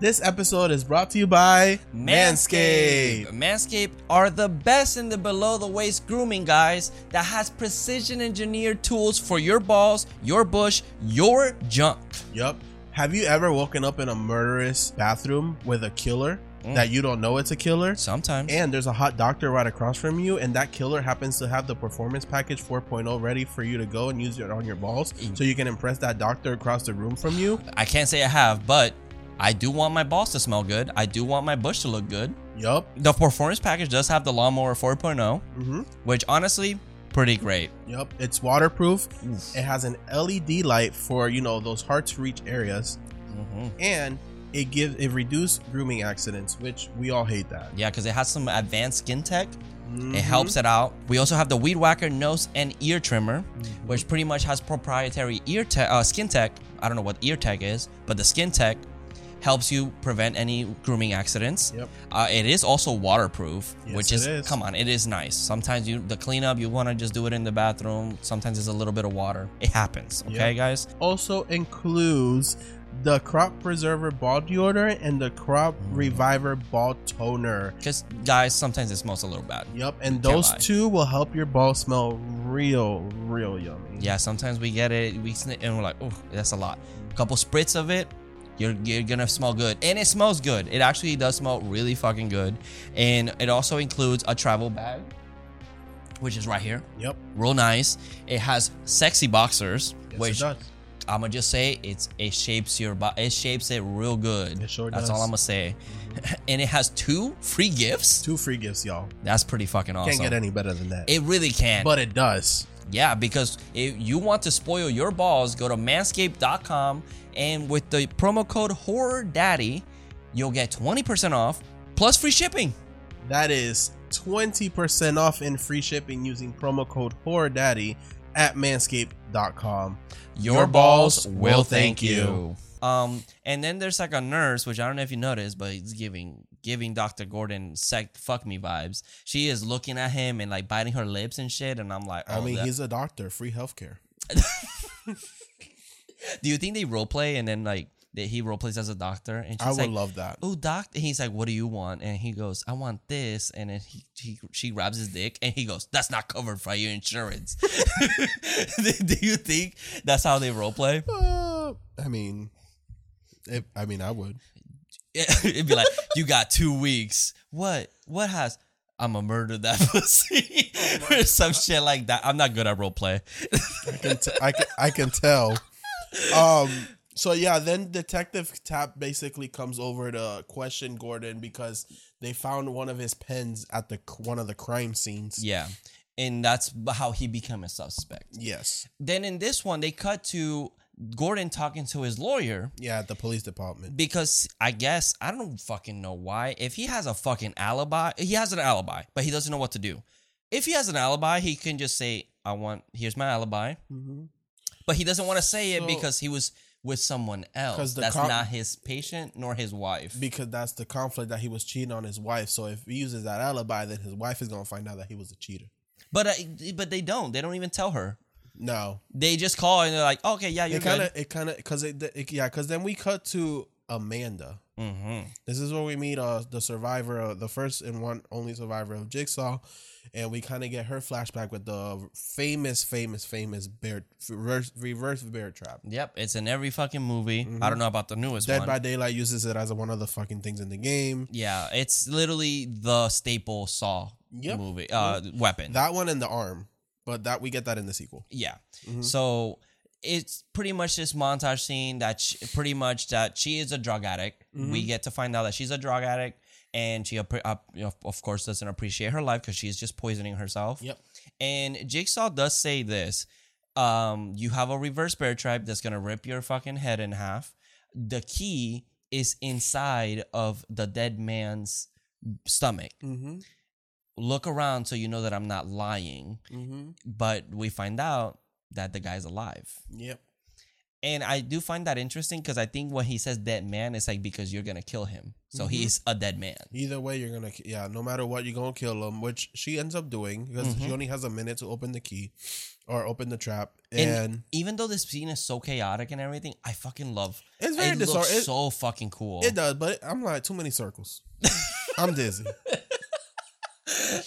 This episode is brought to you by Manscaped. Manscaped are the best in the below the waist grooming guys that has precision engineered tools for your balls, your bush, your junk. Yep. Have you ever woken up in a murderous bathroom with a killer Mm. that you don't know it's a killer? Sometimes. And there's a hot doctor right across from you, and that killer happens to have the Performance Package 4.0 ready for you to go and use it on your balls Mm. so you can impress that doctor across the room from you. I can't say I have, but I do want my balls to smell good. I do want my bush to look good. Yup. The performance package does have the lawnmower 4.0, Mm-hmm. which honestly, pretty great. Yup. It's waterproof. It has an LED light for, you know, those hard to reach areas. hmm And it gives it reduced grooming accidents, which we all hate that. Yeah, because it has some advanced skin tech. Mhm. It helps it out. We also have the Weed Whacker nose and ear trimmer, Mm-hmm. which pretty much has proprietary ear tech, uh, skin tech. I don't know what ear tech is, but the skin tech helps you prevent any grooming accidents. Yep. Uh, it is also waterproof, Yes, which is, is. come on, it is nice. Sometimes you the cleanup you want to just do it in the bathroom. Sometimes it's a little bit of water. It happens. Okay, Yep. guys. also includes the crop preserver ball deodorant and the crop Mm. reviver ball toner. Because guys, sometimes it smells a little bad. Yep, and those lie. two will help your ball smell real, real yummy. Yeah, sometimes we get it, we sn- and we're like, oh, that's a lot. A couple spritz of it, you're you're gonna smell good, and it smells good. It actually does smell really fucking good, and it also includes a travel bag, which is right here, Yep. real nice. It has sexy boxers, Yes, which. I'm gonna just say it's it shapes your bo- it shapes it real good. It sure That's does. Mm-hmm. all I'm gonna say. and it has two free gifts. Two free gifts, y'all. That's pretty fucking awesome. Can't get any better than that. It really can. but it does. Yeah, because if you want to spoil your balls, go to manscaped.com and with the promo code Horror Daddy, you'll get 20% off plus free shipping. That is 20% off in free shipping using promo code Horror Daddy at manscaped.com. Your, Your balls, balls will thank you. Um, and then there's like a nurse, which I don't know if you noticed, but it's giving giving Dr. Gordon sec fuck me vibes. She is looking at him and like biting her lips and shit, and I'm like, I oh, mean, that- he's a doctor, free healthcare. do you think they role play and then like that he role plays as a doctor? And she's I would like, love that. oh doc and he's like what do you want and he goes i want this and then he, he she grabs his dick and he goes that's not covered by your insurance do you think that's how they role play Uh, I mean, it, I mean, I would. it'd be like you got two weeks what what has i'm gonna murder that pussy or some shit like that i'm not good at role play I can, t- I can, I can tell. Um. So yeah, then Detective Tapp basically comes over to question Gordon because they found one of his pens at the one of the crime scenes. yeah and that's how he became a suspect Yes. then in this one they cut to gordon talking to his lawyer Yeah, at the police department. because I guess I don't fucking know why. If he has a fucking alibi, he has an alibi, but he doesn't know what to do. If he has an alibi, he can just say, "I want here's my alibi," but he doesn't want to say it because he was with someone else. That's cop- not his patient nor his wife. Because that's the conflict that he was cheating on his wife. So if he uses that alibi, then his wife is gonna find out that he was a cheater. But uh, but they don't. They don't even tell her. No, They just call and they're like, "Okay, yeah, you're it kind good." of, it kind of, because it, it, yeah, because then we cut to Amanda. hmm This is where we meet uh the survivor, uh, the first and one only survivor of Jigsaw, and we kind of get her flashback with the famous, famous, famous bear reverse, reverse bear trap. Yep, it's in every fucking movie. I don't know about the newest Dead one. by Daylight uses it as one of the fucking things in the game. yeah, it's literally the staple Saw Yep. movie uh, weapon. That one and the arm, but that we get that in the sequel. Yeah. Mm-hmm. So it's pretty much this montage scene that she, pretty much that she is a drug addict. Mm-hmm. We get to find out that she's a drug addict, and she uh, of course doesn't appreciate her life because she's just poisoning herself. Yep. And Jigsaw does say this. Um, you have a reverse bear trap that's gonna rip your fucking head in half. The key is inside of the dead man's stomach. Mm-hmm. Look around so you know that I'm not lying. Mm-hmm. But we find out that the guy's alive. Yep. And I do find that interesting because I think when he says dead man, it's like because you're gonna kill him. So Mhm. he's a dead man. Either way, you're gonna yeah. No matter what, you're gonna kill him, which she ends up doing because Mhm. she only has a minute to open the key or open the trap, And, and, even though this scene is so chaotic and everything, I fucking love. it's very It looks disorganized. It, so fucking cool. it does, but I'm like too many circles. I'm dizzy.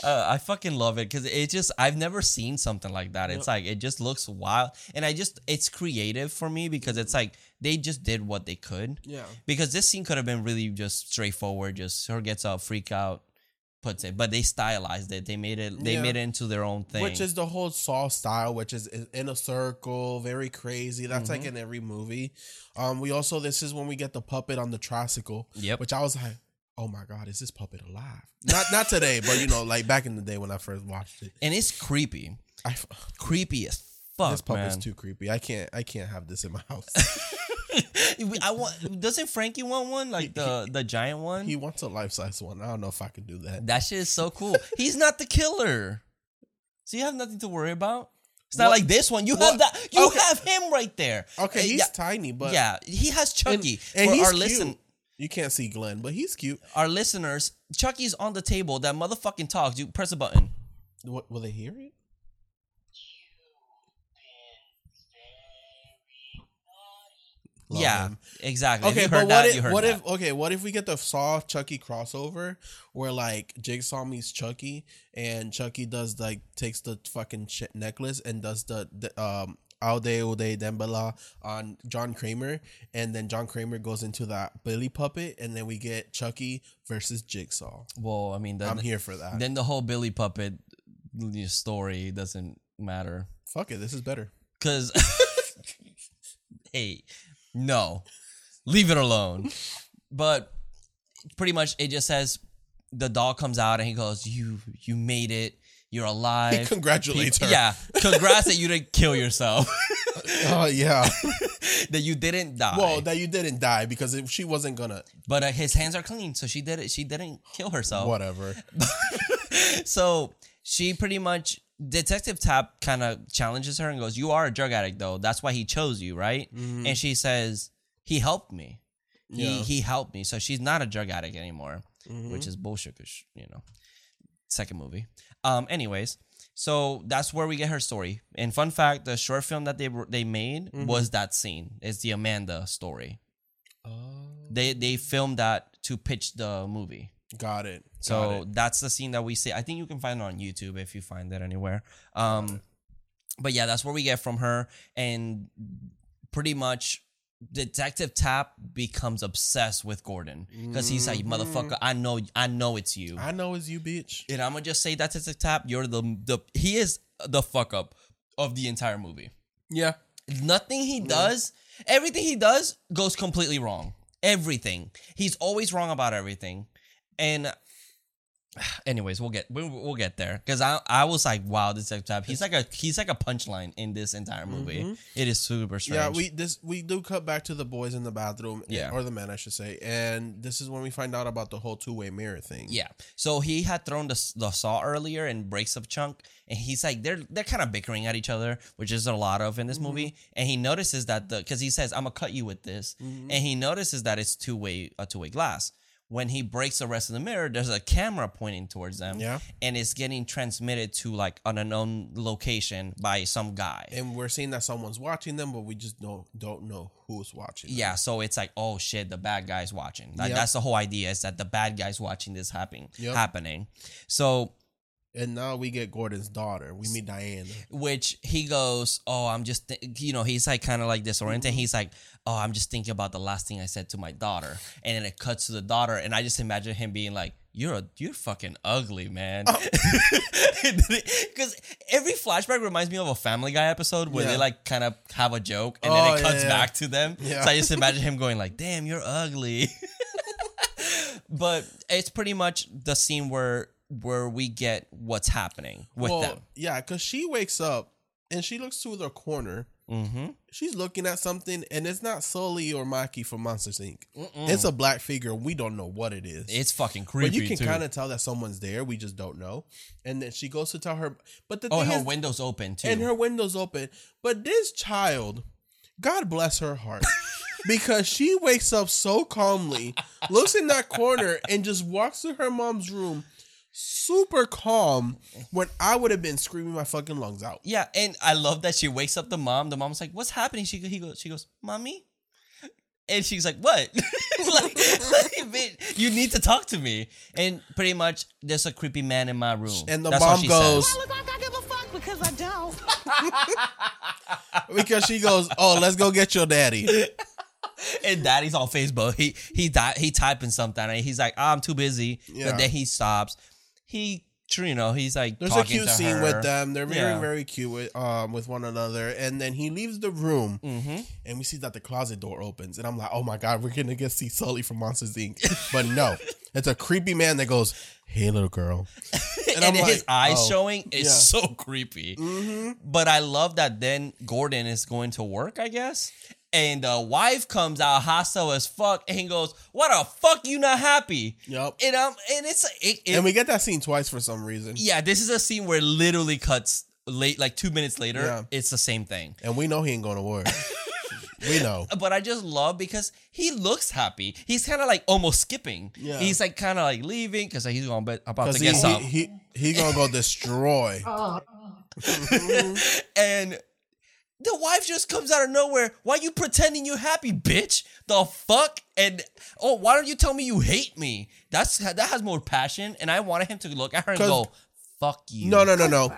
Uh, I fucking love it because it just I've never seen something like that. It's like it just looks wild, and I just it's creative for me because it's like they just did what they could. Yeah. Because this scene could have been really just straightforward, just her gets out, freak out, puts it, but they stylized it. They made it. They Yeah. made it into their own thing. Which is the whole Saw style, which is in a circle, very crazy. That's like Mhm. in every movie. Um, we also this is when we get the puppet on the tricycle, yep. which I was like, oh my god, is this puppet alive? Not not today, but you know, like back in the day when I first watched it. and it's creepy, I, creepy as fuck, this puppet's man. too creepy. I can't I can't have this in my house. I want. Doesn't Frankie want one like the the giant one? he wants a life size one. I don't know if I can do that. That shit is so cool. He's not the killer. So you have nothing to worry about. It's not What- like this one. You what- have that. You okay. have him right there. Okay, he's yeah, tiny, but yeah. He has and, Chucky. and For he's our cute. listen, You can't see Glenn, but he's cute. our listeners, Chucky's on the table. That motherfucking talks. You press a button. What, will they hear it? Love yeah, him. exactly. Okay, you but what that, if you heard what that. if okay, what if we get the Saw Chucky crossover where like Jigsaw meets Chucky and Chucky does like takes the fucking necklace and does the, the um Ade Due Damballa on John Kramer and then John Kramer goes into that Billy puppet and then we get Chucky versus Jigsaw. well, I mean, I'm here for that. then the whole Billy puppet story doesn't matter. Fuck it, this is better. Cause hey, no. Leave it alone. But pretty much it just says the dog comes out and he goes, You you made it. You're He alive. congratulates her. Yeah. Congrats that you didn't kill yourself. Oh yeah. that you didn't die. well, that you didn't die because if she wasn't gonna but uh, his hands are clean, so she did it. She didn't kill herself. whatever. so she pretty much Detective Tapp kind of challenges her and goes, "You are a drug addict, though. That's why he chose you, right?" Mhm. And she says, "He helped me. He Yeah. he helped me." So she's not a drug addict anymore, Mhm. which is bullshit. you know, second movie. Um. Anyways, so that's where we get her story. And fun fact: the short film that they they made Mhm. was that scene. It's the Amanda story. Oh. They they filmed that to pitch the movie. Got it. Got So it. that's the scene that we see. I think you can find it on YouTube if you find it anywhere. Um, but yeah, that's where we get from her, and pretty much Detective Tapp becomes obsessed with Gordon because he's like, Mhm. "Motherfucker, I know, I know it's you." I know it's you, bitch. and I'm gonna just say that Detective Tapp, you're the the he is the fuck up of the entire movie. Yeah. Nothing he does, everything he does goes completely wrong. Everything. He's always wrong about everything. And anyways, we'll get we'll, we'll get there cuz I I was like, wow, this Detective He's like a he's like a punchline in this entire movie. Mhm. It is super strange. Yeah, we this we do cut back to the boys in the bathroom, Yeah. or the men, I should say, and this is when we find out about the whole two way mirror thing. Yeah. So he had thrown the, the saw earlier and breaks up chunk, and he's like they're they're kind of bickering at each other, which is a lot of in this movie. And he notices that the because he says I'm gonna cut you with this, Mhm. and he notices that it's two way a two way glass. When he breaks the rest of the mirror, there's a camera pointing towards them, Yeah. and it's getting transmitted to like an unknown location by some guy. and we're seeing that someone's watching them, but we just don't don't know who's watching. them. Yeah, so it's like, oh shit, the bad guy's watching. That, Yep. That's the whole idea is that the bad guy's watching this happening. Yep. Happening. So and now we get Gordon's daughter. We meet Diana. which he goes, "Oh, I'm just, th-, you know, he's like kind of like disoriented. Mm-hmm. He's like, "Oh, I'm just thinking about the last thing I said to my daughter," and then it cuts to the daughter, and I just imagine him being like, "You're a, you're fucking ugly, man," oh. because every flashback reminds me of a Family Guy episode where they like kind of have a joke, and Oh, then it oh, yeah, cuts yeah. back to them. Yeah. So I just imagine him going like, "Damn, you're ugly." but it's pretty much the scene where where we get what's happening with well, them. yeah, because she wakes up and she looks to the corner. Mm-hmm. She's looking at something, and it's not Sully or Maki from Monsters Inc. It's a black figure. We don't know what it is. It's fucking creepy. but you can kind of tell that someone's there. We just don't know. And then she goes to tell her, but the Oh, her is, window's open too. and her window's open. But this child, God bless her heart, because she wakes up so calmly, looks in that corner, and just walks to her mom's room, super calm. When I would have been screaming my fucking lungs out. yeah, and I love that she wakes up the mom. The mom's like, "What's happening?" She he goes, she goes, "Mommy," and she's like, "What?" like, like, bitch, you need to talk to me. And pretty much, there's a creepy man in my room. And the That's mom she goes- says. look like I give a fuck because I don't. Because she goes, "Oh, let's go get your daddy." and daddy's on Facebook. He he di- he typing something. And he's like, oh, I'm too busy. Yeah. But then he stops. He, you know, he's like, There's a cute to scene with them. They're very, Yeah. very cute with um with one another. And then he leaves the room, Mm-hmm. and we see that the closet door opens. And I'm like, oh my god, we're gonna get see Sully from Monsters Inc. But no, it's a creepy man that goes, "Hey, little girl." and, I'm his like, eyes oh, showing is yeah. so creepy. Mm-hmm. But I love that then Gordon is going to work, I guess. And the wife comes out hostile as fuck and goes, What the fuck you not happy? Yep. And um and it's it, it- And we get that scene twice for some reason. yeah, this is a scene where it literally cuts late like two minutes later, Yeah. it's the same thing. And we know he ain't going to work. we know. But I just love because he looks happy. He's kind of like almost skipping. Yeah. He's like kind of like leaving because he's going to about to Because get he, some. he, he, he gonna go destroy. and the wife just comes out of nowhere. Why you pretending you happy, bitch? The fuck? And oh, why don't you tell me you hate me? That's that has more passion. And I wanted him to look at her and 'Cause- go, "Fuck you." No, no, no, no.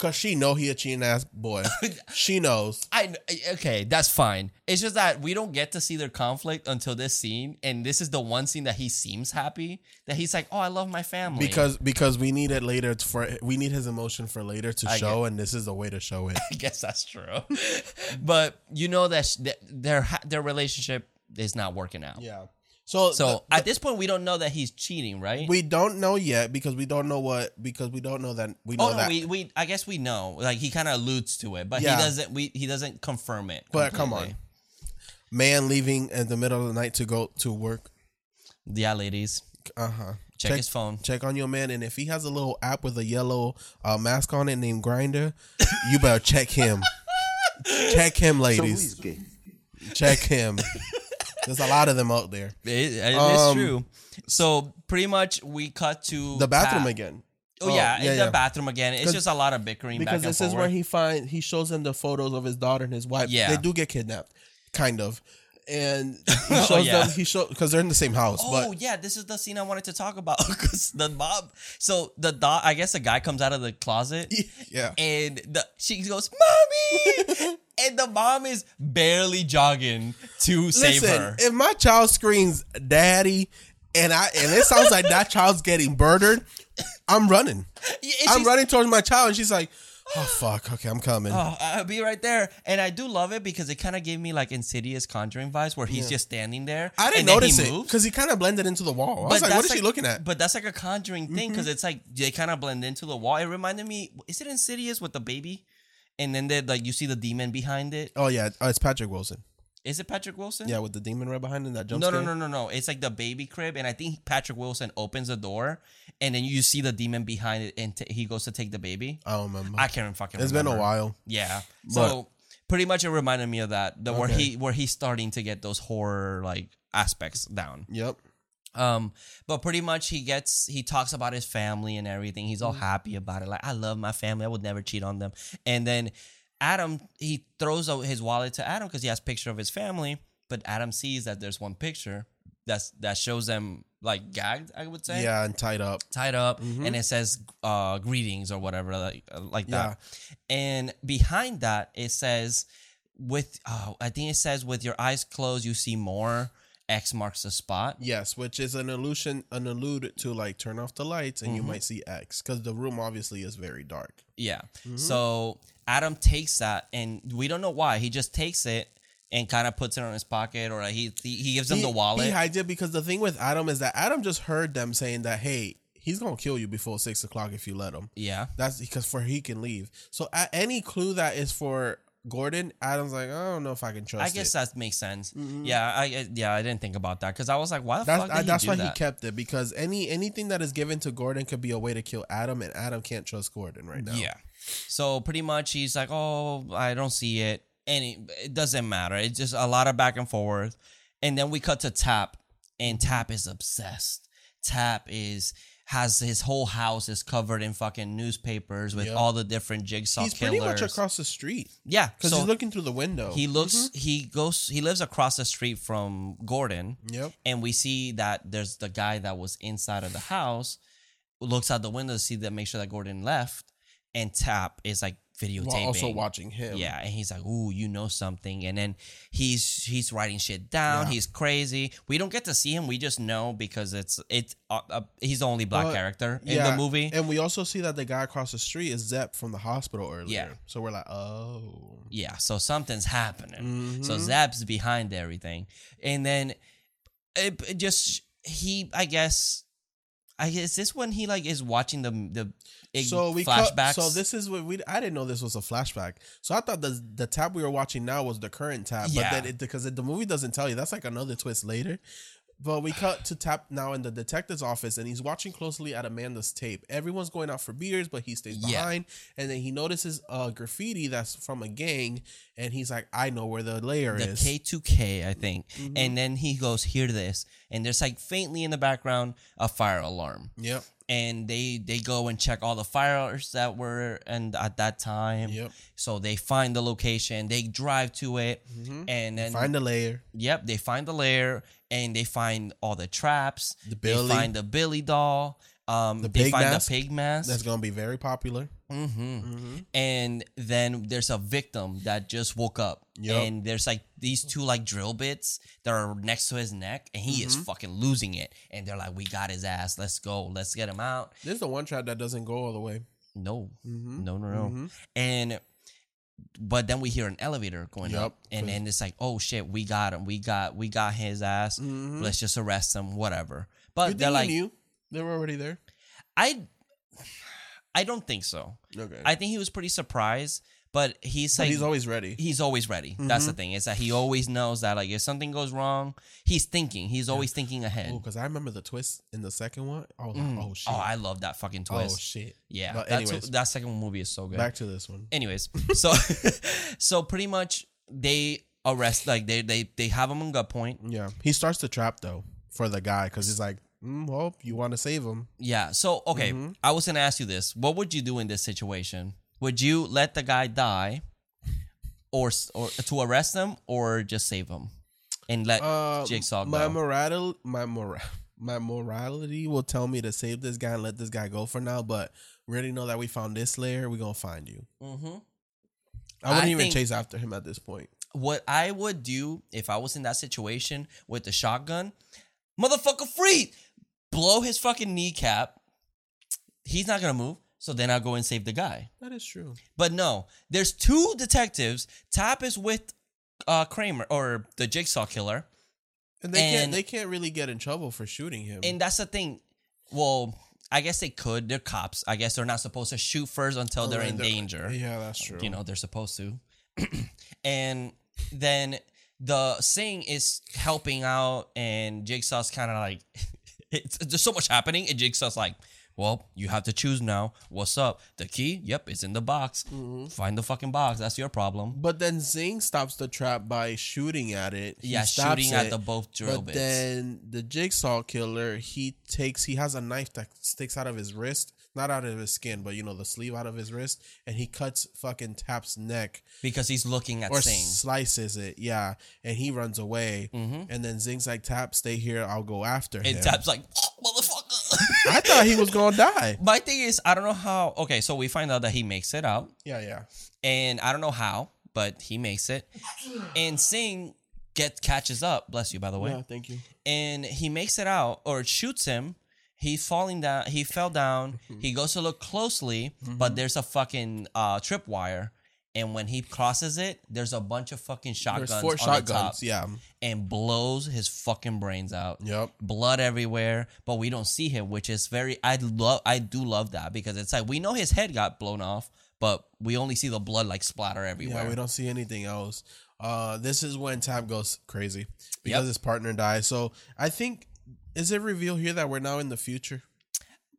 Cause she know he a cheating ass boy. she knows. I okay, that's fine. It's just that we don't get to see their conflict until this scene, and this is the one scene that he seems happy. That he's like, "Oh, I love my family." Because because we need it later for we need his emotion for later to I show, and this is the way to show it. I guess that's true. but you know that sh- that their ha- their relationship is not working out. Yeah. So So at this point, we don't know that he's cheating, right? we don't know yet because we don't know what because we don't know that we know oh no, that. we, we I guess we know. Like he kind of alludes to it, but Yeah. he doesn't. We he doesn't confirm it. but come on, man, leaving in the middle of the night to go to work. Yeah, ladies, Uh huh. check, his phone. Check on your man, and if he has a little app with a yellow uh, mask on it named Grindr, you better check him. check him, ladies. check him. There's a lot of them out there. It, it is Um, true. So pretty much we cut to The bathroom Pat. again. Oh, yeah, yeah, in yeah. the bathroom again. It's just a lot of bickering back because this is where he finds he shows them the photos of his daughter and his wife. Yeah. they do get kidnapped, kind of, and he oh, shows Oh, yeah. them. He show because they're in the same house. Oh but yeah, this is the scene I wanted to talk about because the mom. So the dog, I guess the guy comes out of the closet. yeah, and the she goes, "Mommy," and the mom is barely jogging to save her. if my child screams "daddy," and I and it sounds like that child's getting murdered, I'm running. Yeah, I'm running towards my child, and she's like, "Oh fuck, okay, I'm coming." Oh, I'll be right there, and I do love it because it kind of gave me like Insidious Conjuring vibes, where he's just standing there. I didn't notice it because he kind of blended into the wall. I was like, "What is that's she looking at?" But that's like a Conjuring thing Mm-hmm. because it's like they kind of blend into the wall. It reminded me, is it Insidious with the baby? And then they like you see the demon behind it. oh yeah, oh, it's Patrick Wilson. Is it Patrick Wilson? Yeah, with the demon right behind him that jump No, no, scare. no, no, no. It's like the baby crib, and I think Patrick Wilson opens the door, and then you see the demon behind it, and t- he goes to take the baby. I don't remember. I can't fucking. it's been a while. Yeah. So pretty much, it reminded me of that. The where he where he's starting to get those horror like aspects down. Yep. Um, but pretty much he gets he talks about his family and everything. He's all happy about it. Like I love my family. I would never cheat on them. And then Adam he throws out his wallet to Adam because he has a picture of his family. But Adam sees that there's one picture that's that shows them like gagged. I would say Yeah, and tied up. tied up and it says uh greetings or whatever like uh, like Yeah. that and behind that it says with oh i think it says with your eyes closed you see more x marks the spot Yes, which is an illusion, an allude to like turn off the lights and you might see X because the room obviously is very dark. yeah Mm-hmm. so adam takes that and we don't know why he just takes it and kind of puts it on his pocket or like he he, he gives him He- the wallet He hides it because the thing with Adam is that Adam just heard them saying that, hey, he's gonna kill you before six o'clock if you let him. Yeah. That's because for he can leave. So any clue that is for Gordon, Adam's like, I don't know if I can trust. I guess it. that makes sense. Mm-hmm. Yeah, I yeah I didn't think about that because I was like, why the That's fuck I, that's do why that? he kept it because any anything that is given to Gordon could be a way to kill Adam, and Adam can't trust Gordon right now. Yeah. So pretty much he's like, oh, I don't see it. And it, it doesn't matter. It's just a lot of back and forth. And then we cut to Tapp, and Tapp is obsessed. Tapp is has his whole house is covered in fucking newspapers with Yep. all the different jigsaw he's killers. pretty much across the street yeah, because so he's looking through the window. he looks. Mm-hmm. He goes. He lives across the street from Gordon yep. and we see that there's the guy that was inside of the house looks out the window to see that make sure that Gordon left and Tapp is like videotaping While also watching him. yeah and he's like ooh you know something and then he's he's writing shit down Yeah. he's crazy we don't get to see him we just know because it's it's uh, uh, he's the only black But, character in Yeah, the movie and we also see that the guy across the street is Zep from the hospital earlier. Yeah. So we're like, oh, Yeah, so something's happening. So Mhm. Zep's behind everything, and then it, it just he, I guess, I guess this when he like is watching the the ig- so we flashbacks. So this is what we. I didn't know this was a flashback. So I thought the the Tapp we were watching now was the current Tapp. Yeah. But then it, because the movie doesn't tell you, that's like another twist later. But we cut to Tapp now in the detective's office, and he's watching closely at Amanda's tape. Everyone's going out for beers, but he stays Yeah. behind. And then he notices a graffiti that's from a gang, and he's like, "I know where the layer the is." K two K, I think, Mm-hmm. and then he goes, "Hear this," and there's like faintly in the background a fire alarm, Yep. And they they go and check all the fires that were and at that time. Yep. So they find the location, they drive to it, and then Mm-hmm. Find the layer. Yep, they find the lair and they find all the traps. The Billy. They find the Billy doll. Um, The they pig find mask. the pig mask. That's gonna be very popular. Hmm And then there's a victim that just woke up, Yep. and there's like these two like drill bits that are next to his neck, and he is Mm-hmm. fucking losing it. And they're like, "We got his ass. Let's go. Let's get him out." This is the one trap that doesn't go all the way. No, Mhm. no, no, no. Mhm. And but then we hear an elevator going Yup. up, and then it's like, oh shit, we got him, we got, we got his ass. Mhm. Let's just arrest him, whatever. But they're like, knew they were already there? I, I don't think so. Okay. I think he was pretty surprised, but he's but like, he's always ready. he's always ready. That's the thing. Is that he always knows that like if something goes wrong, he's thinking. He's always thinking ahead. Oh, because I remember the twist in the second one. I was Mm. like, oh shit. Oh, I love that fucking twist. oh shit. yeah, But that's anyways. that second movie is so good. Back to this one. anyways so so pretty much they arrest like they they they have him on gunpoint Yeah. He starts the trap though for the guy because he's like, mm, well, you want to save him. yeah so okay Mm-hmm. i was gonna ask you this what would you do in this situation would you let the guy die or or to arrest him or just save him and let Uh, jigsaw my go moral, my mora- my morality will tell me to save this guy and let this guy go for now. But we already know that we found this layer. We're gonna find you. mm-hmm. I wouldn't I even chase after him at this point. what i would do if i was in that situation with the shotgun motherfucker free blow his fucking kneecap he's not gonna move so then i'll go and save the guy That is true. But no, there's two detectives. Tapp is with uh Kramer or the Jigsaw killer, And they can't they can't really get in trouble for shooting him. and that's the thing. Well, I guess they could. They're cops. I guess they're not supposed to shoot first until they're in Alright, danger. Yeah, that's true. You know, they're supposed to. and then the Sing is helping out, and Jigsaw's kind of like, it's, there's so much happening, and Jigsaw's like, well, you have to choose now. What's up? The key? Yep, it's in the box. Mm-hmm. Find the fucking box. That's your problem. But then Sing stops the trap by shooting at it. He yeah, shooting at the both drill But bits. then the jigsaw killer, he takes he has a knife that sticks out of his wrist, not out of his skin, but you know the sleeve out of his wrist, and he cuts fucking Tapp's neck because he's looking at or Sing. slices it. Yeah, and he runs away. Mm-hmm. And then Sing's like, "Tapp, stay here. I'll go after him." and Tapp's like, motherfucker. I thought he was gonna die. My thing is, I don't know how. Okay, so we find out that he makes it out, Yeah, yeah. and I don't know how, but he makes it. And Sing get catches up. Bless you, by the way. Yeah, thank you. And he makes it out or shoots him. He's falling down. He fell down. Mm-hmm. He goes to look closely, but there's a fucking uh, tripwire, And when he crosses it, there's a bunch of fucking shotguns There's four on the shotguns. Yeah. and blows his fucking brains out. Yep. Blood everywhere, but we don't see him, which is very I love I do love that because it's like we know his head got blown off, but we only see the blood like splatter everywhere. Yeah, we don't see anything else. Uh, this is when Tapp goes crazy because Yep. his partner dies. So I think is it revealed here that we're now in the future,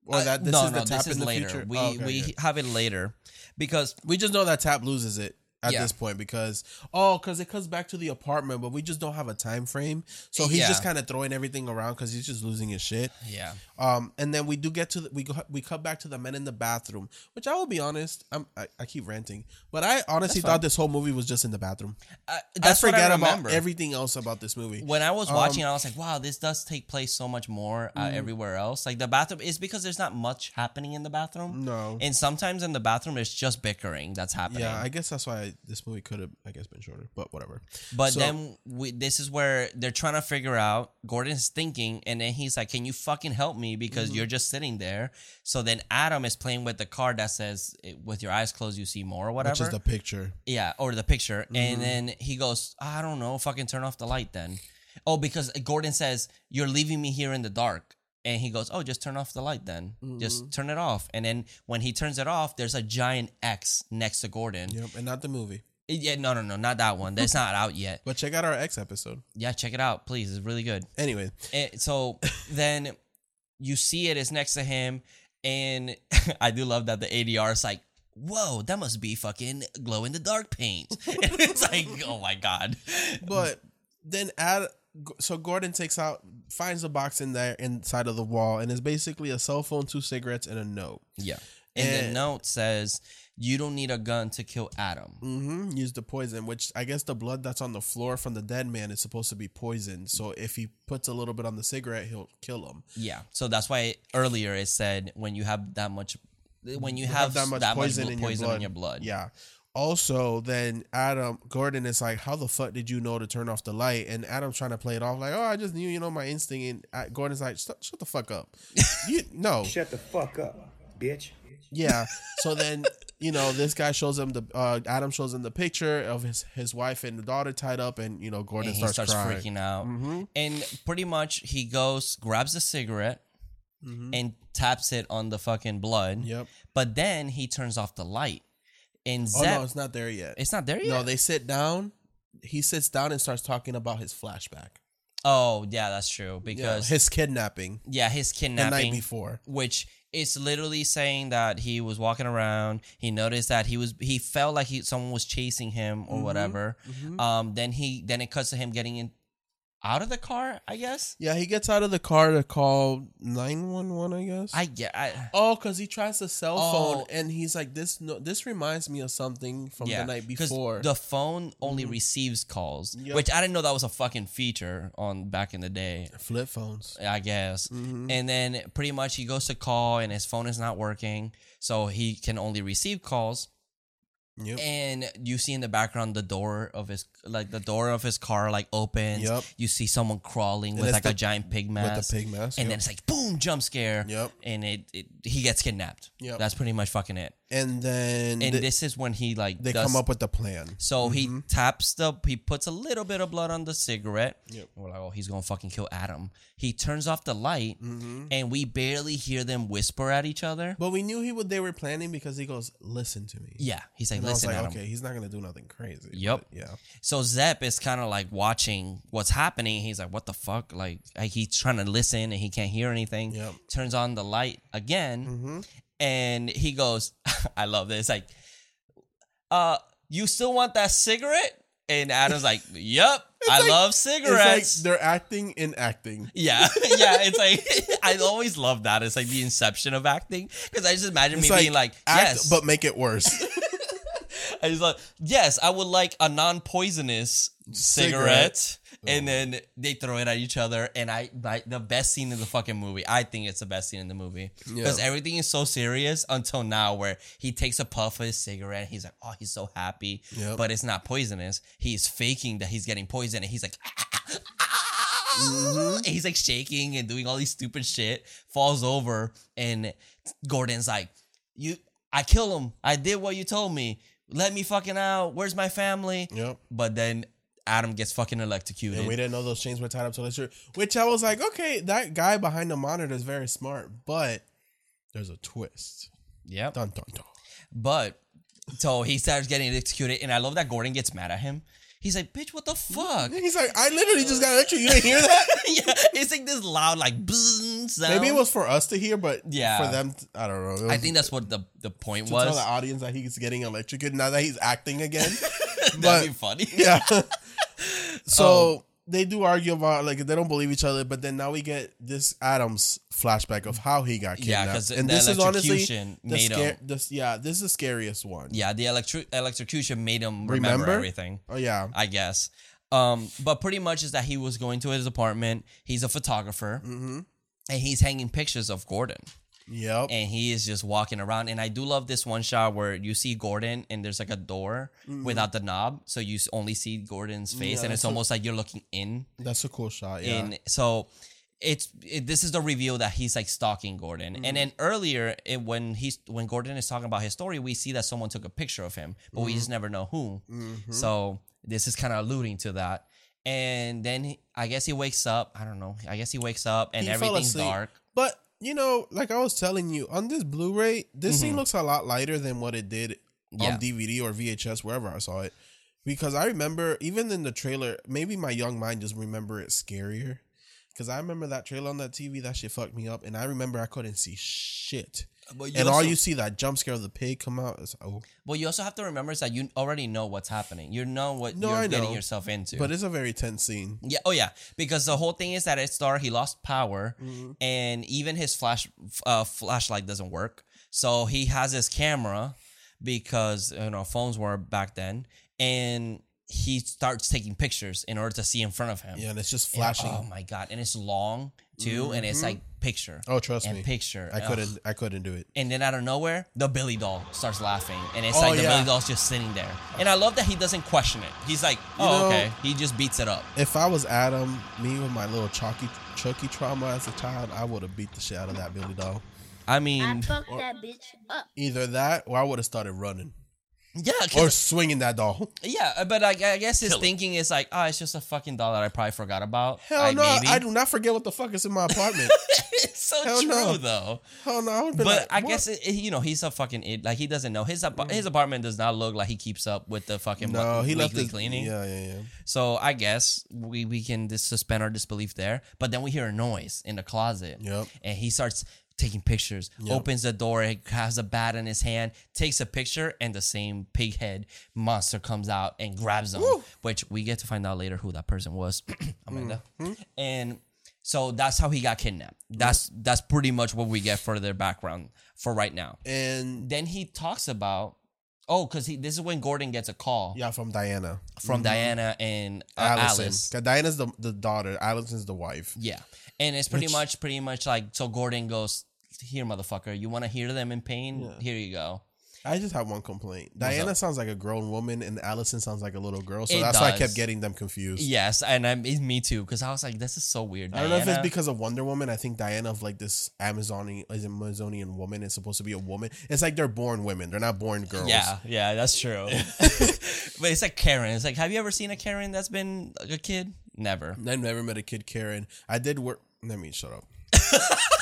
or Uh, that this no, is the no, Tapp this in is the later. future? We Oh, okay, we have it later because we just know that Tapp loses it at Yeah. this point because oh, because it comes back to the apartment, but we just don't have a time frame. So he's Yeah. just kind of throwing everything around because he's just losing his shit. yeah, Um, and then we do get to the, we go, we cut back to the men in the bathroom, which I will be honest, I'm, I I keep ranting, but I honestly thought this whole movie was just in the bathroom. I, I that's what forget I about everything else about this movie. when I was Um, watching, I was like, "Wow, this does take place so much more uh, Mm. everywhere else." Like the bathroom is because there's not much happening in the bathroom, No. and sometimes in the bathroom it's just bickering that's happening. Yeah, I guess that's why this movie could have, I guess, been shorter, but whatever. But So- then we, this is where they're trying to figure out. Gordon's thinking, and then he's like, "Can you fucking help me? Because Mm-hmm. you're just sitting there." So then Adam is playing with the card that says, "With your eyes closed, you see more," or whatever. Which is the picture. yeah, or the picture, Mm-hmm. and then he goes, "I don't know. Fucking turn off the light then." Oh, because Gordon says, "You're leaving me here in the dark." And he goes, "Oh, just turn off the light then. Mm-hmm. Just turn it off." And then when he turns it off, there's a giant X next to Gordon. Yep, and not the movie. Yeah, no, no, no, not that one. That's not out yet. But check out our X episode. Yeah, check it out, please. It's really good. Anyway, And so then you see it is next to him, and I do love that the ADR is like, "Whoa, that must be fucking glow in the dark paint." And it's like, oh my god. but then add so Gordon takes out finds a box in there inside of the wall and it's basically a cell phone, two cigarettes, and a note. Yeah. And the note says, "You don't need a gun to kill Adam." Mm-hmm. Use the poison, which I guess the blood that's on the floor from the dead man is supposed to be poison. So if he puts a little bit on the cigarette, he'll kill him. Yeah. So that's why earlier it said when you have that much, when you, You have, that much poison, in, poison your in your blood. Yeah. Also, then Adam Gordon is like, "How the fuck did you know to turn off the light?" And Adam's trying to play it off like, "Oh, I just knew, you know, my instinct." And uh, Gordon's like, "Shut shut the fuck up." you no, Shut the fuck up, bitch. yeah. So then, you know, this guy shows him the uh, Adam shows him the picture of his his wife and the daughter tied up, and you know, Gordon and he starts, starts crying. freaking out. Mm-hmm. And pretty much he goes, grabs a cigarette, and taps it on the fucking blood. Mm-hmm. Yep. But then he turns off the light. And Oh no, it's not there yet. it's not there yet. No, they sit down. He sits down and starts talking about his flashback. oh yeah, that's true. Yeah, Because his kidnapping yeah, his kidnapping the night before. which is literally saying that he was walking around. He noticed that he was he felt like he someone was chasing him Mm-hmm. or whatever. Um, then he then it cuts to him getting in out of the car. I guess. Yeah, he gets out of the car to call nine one one. I guess. I get. I, oh, because he tries the cell Oh. phone, and he's like, "This no, this reminds me of something from the night before." The phone only receives calls, Yep. which I didn't know that was a fucking feature on back in the day. Flip phones. I guess. Mm-hmm. And then pretty much he goes to call and his phone is not working, so he can only receive calls. Yep. And you see in the background the door of his like the door of his car like opens. Yep. You see someone crawling And with like a giant pig mask. with the pig mask. And yep. then it's like boom, jump scare. Yep. And it, it he gets kidnapped. Yep. That's pretty much fucking it. And then And th- this is when he like they does, come up with the plan. so he taps the he puts a little bit of blood on the cigarette. Yep. We're like, oh, he's gonna fucking kill Adam. He turns off the light, and we barely hear them whisper at each other. But we knew he would. They were planning because he goes, "Listen to me." Yeah, he's like, And listen, like, okay, he's not gonna do nothing crazy. Yep. yeah. So Zep is kind of like watching what's happening. He's like, "What the fuck?" Like, like he's trying to listen and he can't hear anything. Yep. Turns on the light again, Mm-hmm. And he goes, "I love this." Like, uh, you still want that cigarette? And Adam's like, "Yup, I like- love It's cigarettes." like they're acting in acting. yeah, yeah. It's like I always love that. It's like the inception of acting because I just imagine It's me being like, "Yes," but make it worse. I was like, yes, I would like a non-poisonous cigarette. And then they throw it at each other, and I like the best scene in the fucking movie. I think it's the best scene in the movie because Yeah. everything is so serious until now, where he takes a puff of his cigarette. He's like, oh, he's so happy, Yep. but it's not poisonous. He's faking that he's getting poisoned, and he's like, Mm-hmm. and he's like shaking and doing all these stupid shit. Falls over, and Gordon's like, "You, I kill him. I did what you told me." let me fucking out. Where's my family? Yep. But then Adam gets fucking electrocuted. And we didn't know those chains were tied up to the shirt, which I was like, okay, that guy behind the monitor is very smart, but there's a twist. yep. Dun dun dun. But so he starts getting executed, and I love that Gordon gets mad at him. He's like, "Bitch, what the fuck?" He's like, I literally just got electrocuted. You didn't hear that? yeah, it's like this loud, like. Maybe it was for us to hear, but Yeah. for them, I don't know. Was I think that's what the the point was. to tell the audience that he's getting electrocuted now that he's acting again. That'd but be funny. yeah. so Oh. they do argue about like they don't believe each other, but then now we get this Adams flashback of how he got Yeah, kidnapped. 'cause and the this is honestly the him- This yeah, this is the scariest one. Yeah, the electro- electrocution made him remember, Remember? everything. Oh yeah. I guess. Um, but pretty much is that he was going to his apartment. He's a photographer, Mm-hmm. and he's hanging pictures of Gordon. Yep. and he is just walking around. And I do love this one shot where you see Gordon and there's like a door without the knob, so you only see Gordon's face, Mm-hmm. Yeah, and it's a- almost like you're looking in. That's a cool shot. Yeah. And so it's it, this is the reveal that he's like stalking Gordon. Mm-hmm. And then earlier, it, when he's when Gordon is talking about his story, we see that someone took a picture of him, but we just Mm-hmm. never know who. So this is kind of alluding to that. And then he, I guess he wakes up. I don't know. I guess he wakes up and He everything's dark. But you know, like I was telling you, on this Blu-ray, this scene looks a lot lighter than what it did Mm-hmm. Yeah. on DVD or VHS, wherever I saw it. Because I remember, even in the trailer, maybe my young mind just remember it scarier. Because I remember that trailer on that TV, that shit fucked me up, and I remember I couldn't see shit. But and all you see that jump scare of the pig come out is oh, Well, you also have to remember is that you already know what's happening. You know what No, you're I getting know. yourself into. but it's a very tense scene. yeah, oh yeah, because the whole thing is that it started. He lost power, Mm-hmm. and even his flash uh, flashlight doesn't work. So he has his camera because you know phones were back then, and he starts taking pictures in order to see in front of him. Yeah, and it's just And- flashing. oh my god! And it's long too, and it's like mm-hmm. picture. Oh, trust and me. picture. I Ugh. couldn't. I couldn't do it. And then out of nowhere, the Billy doll starts laughing, and it's Oh, like the yeah. Billy doll's just sitting there. And I love that he doesn't question it. He's like, "Oh, know- okay." He just beats it up. If I was Adam, me with my little Chucky Chucky trauma as a child, I would have beat the shit out of that Billy doll. I mean, I mean, fucked that bitch up. Either that, or I would have started running yeah, or swinging that doll. yeah, uh, but I, I guess his thinking is like, "Oh, it's just a fucking doll that I probably forgot about." Hell I, no, maybe. I do not forget what the fuck is in my apartment. it's so Hell true no. though. Hell no, I would But like, I what? guess it, it- you know he's a fucking id. Like he doesn't know his ap- his mm. apartment does not look like he keeps up with the fucking no, mo- he left weekly his cleaning. Yeah, yeah, yeah. So I guess we, we can just suspend our disbelief there. But then we hear a noise in the closet. Yep. And he starts taking pictures, opens the door, he has a bat in his hand, takes a picture, and the same pig head monster comes out and grabs him, which we get to find out later who that person was. Amanda. Mm-hmm. And so that's how he got kidnapped. That's that's pretty much what we get for their background for right now. And Then he talks about oh, because he this is when Gordon gets a call yeah, from Diana, from Diana and uh, Alison. Alice. Diana's the the daughter. Alison's the wife. Yeah, and it's pretty Which- much pretty much like so. Gordon goes, "Here, motherfucker, you want to hear them in pain? Here you go." I just have one complaint. Diana up? sounds like a grown woman, and Alison sounds like a little girl. So It that's why I kept getting them confused. Yes, and I'm me too because I was like, "This is so weird." I don't know if it's because of Wonder Woman. I think Diana of like this Amazonian, is Amazonian woman is supposed to be a woman. It's like they're born women. They're not born girls. Yeah, yeah, that's true. but it's like Karen. It's like, have you ever seen a Karen that's been a kid? Never. I've never met a kid Karen. I did work. Let me shut up.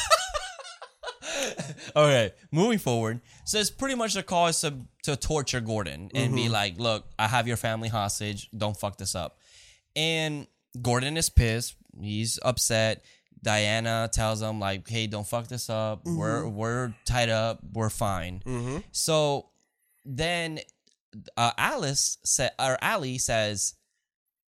Okay, moving forward. So it's pretty much the call is to, to torture Gordon and Mm-hmm. be like, look, I have your family hostage. Don't fuck this up. And Gordon is pissed. He's upset. Diana tells him like, hey, don't fuck this up. Mm-hmm. We're we're tied up. We're fine. So then uh, Alice said or Ali says,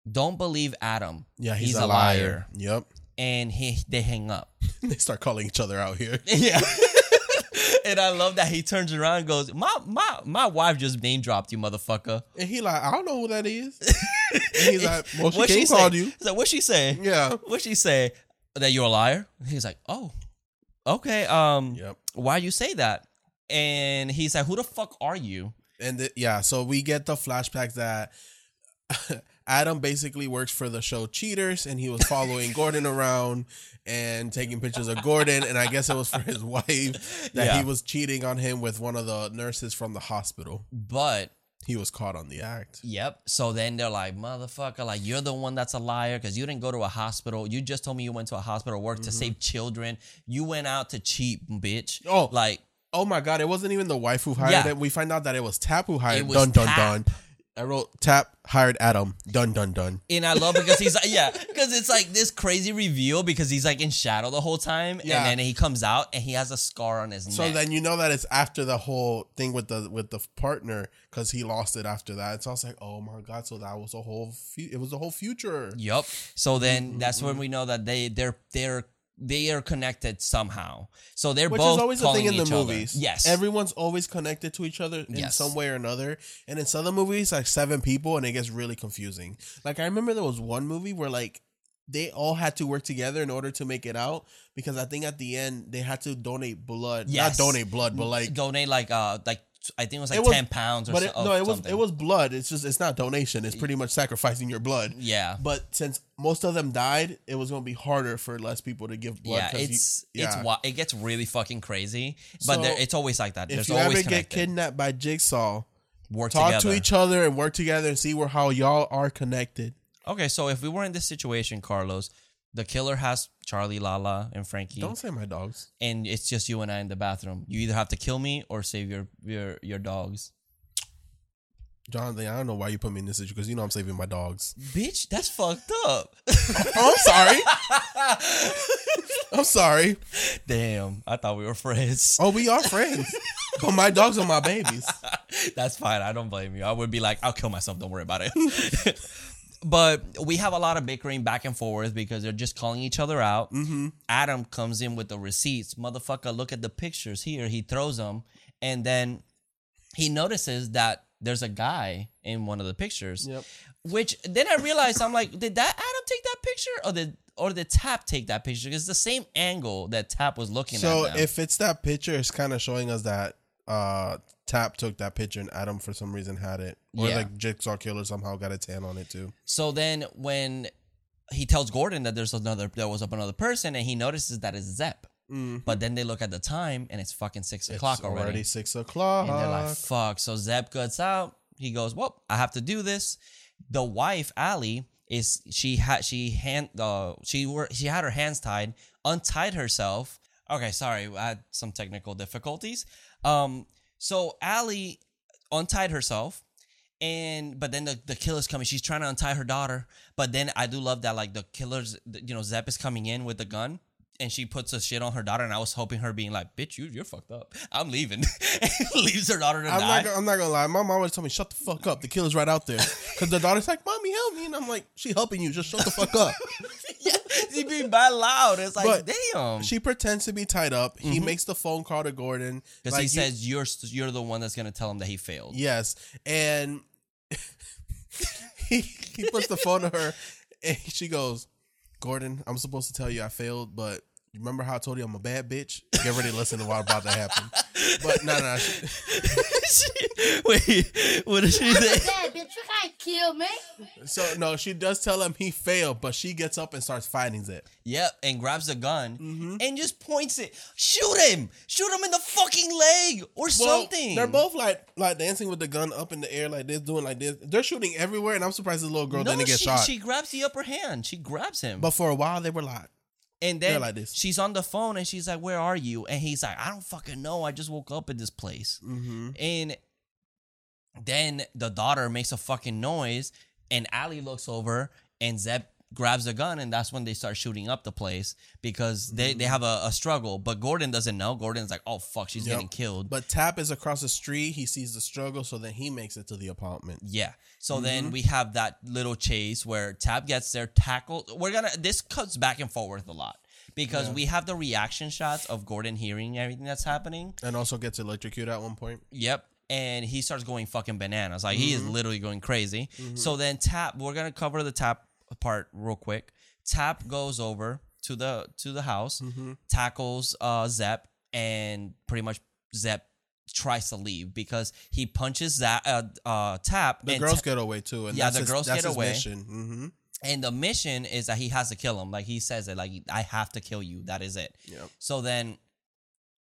Don't believe Adam. Yeah, he's, a, liar. Yep. And he they hang up. they start calling each other out here. Yeah. and I love that he turns around and goes, My my my wife just name dropped you, motherfucker. And he like, I don't know who that is. and he's like, well, she What'd came say? called you. He's like, What'd she say? Yeah. What'd she say? That you're a liar? He's like, Oh, okay. Um Yep. why you say that? And he's like, Who the fuck are you? And th- yeah, so we get the flashbacks that Adam basically works for the show Cheaters, and he was following Gordon around and taking pictures of Gordon, and I guess it was for his wife that Yeah. he was cheating on him with one of the nurses from the hospital. But He was caught on the act. Yep. So then they're like, motherfucker, like you're the one that's a liar because you didn't go to a hospital. You just told me you went to a hospital, work to mm-hmm. save children. You went out to cheat, bitch. Oh. like Oh my god, it wasn't even the wife who hired Yeah. him. We find out that it was Tapp who hired It was dun dun Tapp. dun. I wrote Tapp hired Adam. Dun dun dun. And I love because he's like, yeah, because it's like this crazy reveal because he's like in shadow the whole time, Yeah. and then he comes out and he has a scar on his So neck. So then you know that it's after the whole thing with the with the partner because he lost it after that. So I was like, oh my god! So that was a whole fu- it was the whole future. Yup. So Mm-hmm, then that's when we know that they they're they're they are connected somehow. So they're Which both is always a thing in the each other. movies. Yes. everyone's always connected to each other in Yes. some way or another. And in some of the movies, like seven people, and it gets really confusing. Like I remember there was one movie where like they all had to work together in order to make it out because I think at the end they had to donate blood. Yes. Not donate blood, but like donate like uh like I think it was like It was- ten pounds or but it, of no, it was something. it was blood. It's just it's not donation. It's pretty much sacrificing your blood. yeah. But since most of them died, it was going to be harder for less people to give blood. yeah, 'cause you- it's yeah. it's it gets really fucking crazy, but So, there, it's always like that. If There's you always ever get connected. kidnapped by Jigsaw, Work talk together. to each other and work together and see where how y'all are connected. Okay, so if we were in this situation, Carlos, the killer has Charlie, Lala, and Frankie, Don't say my dogs. and it's just you and I in the bathroom. You either have to kill me or save your your your dogs. Jonathan, I don't know why you put me in this situation because you know I'm saving my dogs. Bitch, that's fucked up. Oh, I'm sorry. I'm sorry. Damn, I thought we were friends. Oh, we are friends. but my dogs are my babies. That's fine. I don't blame you. I would be like, I'll kill myself. Don't worry about it. but we have a lot of bickering back and forth because they're just calling each other out. Mm-hmm. Adam comes in with the receipts. Motherfucker, look at the pictures here. He throws them. And then he notices that there's a guy in one of the pictures. Yep. Which then I realized I'm like, did that Adam take that picture or did or did Tapp take that picture? It's the same angle that Tapp was looking So at. them. if it's that picture, it's kind of showing us that uh Tapp took that picture and Adam for some reason had it, or Yeah. like Jigsaw Killer somehow got a tan on it too. So then when he tells Gordon that there's another there was up another person and he notices that it's Zep. But then they look at the time and it's fucking six o'clock It's already. six o'clock. And they're like, fuck. So Zep gets out. He goes, Well, I have to do this. The wife, Allie, is she had she hand uh she were she had her hands tied, untied herself. Okay, sorry, I had some technical difficulties. Um, so Allie untied herself and but then the, the killer's coming she's trying to untie her daughter but then i do love that like the killer's you know zep is coming in with the gun and she puts a shit on her daughter and i was hoping her being like bitch you, you're fucked up i'm leaving leaves her daughter to I'm die not, gonna- I'm not gonna lie. My mom always told me, "Shut the fuck up." The killer's right out there. Because the daughter's like, "Mommy, help me," and I'm like, "She helping you. Just shut the fuck up." yeah, she being bad loud. It's like But damn. she pretends to be tied up. He mm-hmm. makes the phone call to Gordon. Because like, he says you're you're the one that's gonna tell him that he failed. Yes, and he he puts the phone to her, and she goes, "Gordon, I'm supposed to tell you I failed, but." You Remember how I told you I'm a bad bitch? Get ready to listen to what about to happen. But no, no, she- wait what did she say Yeah, bitch, you can't kill me. so no, she does tell him he failed, but she gets up and starts fighting it. Yep, and grabs the gun Mm-hmm. and just points it. Shoot him! Shoot him in the fucking leg or Well, something. They're both like like dancing with the gun up in the air, like this, doing like this. They're shooting everywhere, and I'm surprised this little girl no, didn't get shot. she grabs the upper hand. She grabs him. but for a while, they were like, and then like this. she's on the phone and she's like, Where are you? And he's like, I don't fucking know. I just woke up in this place. mm-hmm. And then the daughter makes a fucking noise, and Allie looks over, and Zep grabs a gun, and that's when they start shooting up the place because they, they have a, a struggle. But Gordon doesn't know. Gordon's like, Oh fuck, she's Yep. getting killed. But Tapp is across the street. He sees the struggle, so then he makes it to the apartment. Yeah. So Mm-hmm. then we have that little chase where Tapp gets there, tackle. We're gonna. This cuts back and forth a lot because we have the reaction shots of Gordon hearing everything that's happening. And also gets electrocuted at one point. Yep. And he starts going fucking bananas. Like he is Mm-hmm. literally going crazy. So then Tapp, we're gonna cover the Tapp part real quick. Tapp goes over to the to the house, Mm-hmm. tackles uh Zep, and pretty much Zep tries to leave because he punches that uh, uh Tapp. The girls Ta- get away too, and Yeah, the his, girls get away. Mission. hmm and the mission is that he has to kill him. Like he says it, like I have to kill you. That is it. Yep. So then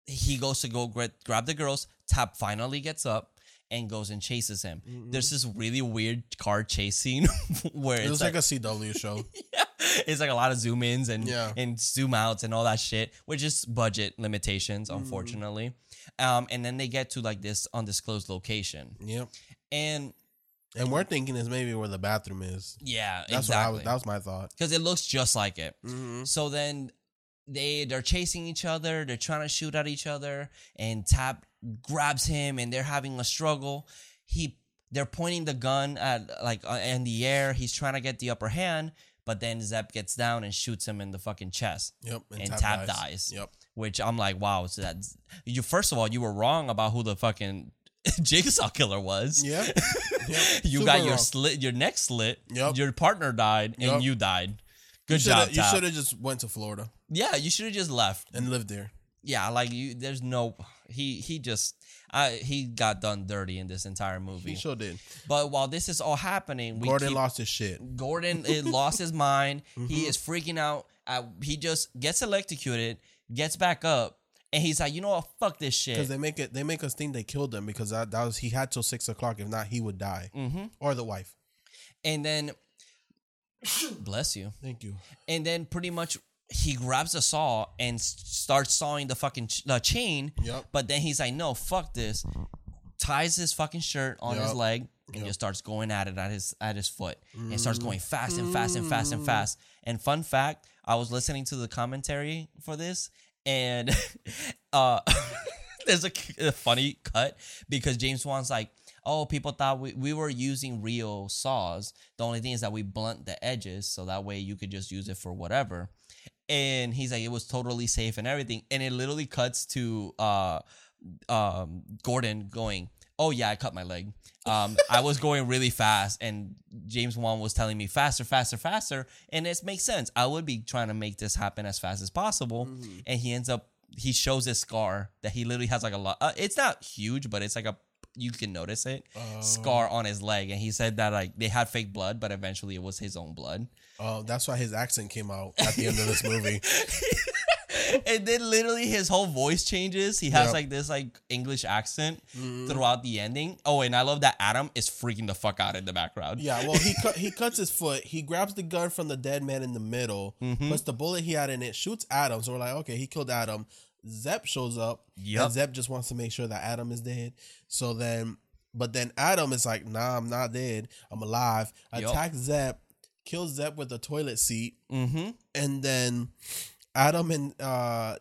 he goes to go gra- grab the girls. Tapp finally gets up, and goes and chases him. There's this really weird car chase scene where It it's was like, like, a CW show. yeah, it's like a lot of zoom ins and Yeah. and zoom outs and all that shit, which is budget limitations, Mm-hmm. Um, and then they get to like this undisclosed location, yep. and And we're thinking is maybe where the bathroom is. yeah, That's what I exactly. was. That was my thought. because it looks just like it. Mm-hmm. So then they they're chasing each other, they're trying to shoot at each other, and Tapp grabs him, and they're having a struggle. He they're pointing the gun at like uh, in the air. He's trying to get the upper hand, but then Zep gets down and shoots him in the fucking chest. Yep. And Tapp dies. Yep. Which I'm like, wow. So that's you. First of all, you were wrong about who the fucking Jigsaw killer was. Yeah. yep. You Super got your wrong. slit, your neck slit. Yep. Your partner died, and Yep. you died. You Good shoulda- job, You should have just went to Florida Yeah, you should have just left. and lived there. Yeah, like you. There's no. He he just. I he got done dirty in this entire movie. He sure did. But while this is all happening, we Gordon keep- lost his shit. Gordon it lost his mind. He Mm-hmm. is freaking out. Uh, he just gets electrocuted, gets back up, and he's like, you know what? Fuck this shit. Because they make it, they make us think they killed him because that, that was he had till six o'clock. If not, he would die, mm-hmm. or the wife. and then, bless you. Thank you. And then pretty much he grabs a saw and starts sawing the fucking ch- the chain. Yep. But then he's like, no, fuck this. Ties his fucking shirt on his leg and just starts going at it at his at his foot and starts going fast and fast and fast and fast. And fun fact, I was listening to the commentary for this and uh there's a, a funny cut because James Wan's like, oh, people thought we, we were using real saws. The only thing is that we blunt the edges so that way you could just use it for whatever. And he's like, it was totally safe and everything. And it literally cuts to uh um Gordon going, Oh yeah, I cut my leg. Um I was going really fast and James Wan was telling me faster, faster, faster. And it makes sense. I would be trying to make this happen as fast as possible. And he ends up he shows this scar that he literally has like a lot uh, it's not huge, but it's like a you can notice it scar on his leg and he said that like they had fake blood but eventually it was his own blood Uh, that's why his accent came out at the end of this movie. and then literally his whole voice changes. He has Yep. like this like English accent Mm-hmm. throughout the ending. Oh, and I love that Adam is freaking the fuck out in the background. Yeah, well, he cut, he cuts his foot. He grabs the gun from the dead man in the middle, Mm-hmm. puts the bullet he had in it, shoots Adam. So we're like, okay, he killed Adam. Zep shows up. Yeah, And Zep just wants to make sure that Adam is dead. So then, but then Adam is like, nah, I'm not dead. I'm alive. Yep. Attacks Zep, kills Zep with a toilet seat, Mm-hmm. and then Adam and uh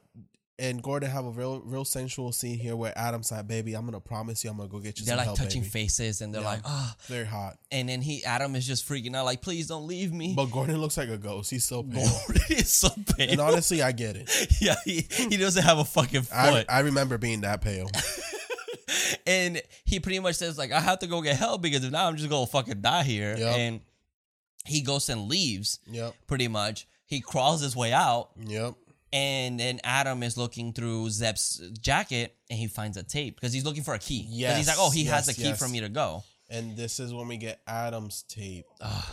and Gordon have a real real sensual scene here where Adam's like, baby, I'm gonna promise you, I'm gonna go get you They're some like help, touching baby. faces and they're Yeah. like, ah. Very hot. And then he Adam is just freaking out, like, please don't leave me. But Gordon looks like a ghost. He's so pale. Gordon is so And honestly, I get it. yeah, he, he doesn't have a fucking I, foot. I remember being that pale. and he pretty much says, like, I have to go get help because if not, I'm just gonna fucking die here. Yep. And he goes and leaves, Yep. pretty much. He crawls his way out Yep. and then Adam is looking through Zep's jacket and he finds a tape because he's looking for a key. 'Cause he's like, oh, he has yes, a key yes. for me to go. And this is when we get Adam's tape,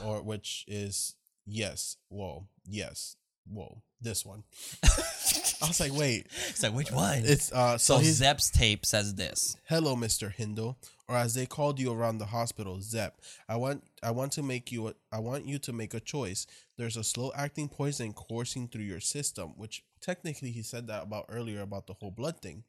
or which is yes, whoa, yes, whoa, this one. I was like, wait, It's like, which one? it's uh. So, so tape says this. hello, Mister Hindle, or as they called you around the hospital, Zep. I want I want to make you a, I want you to make a choice. There's a slow acting poison coursing through your system, which technically he said that about earlier about the whole blood thing.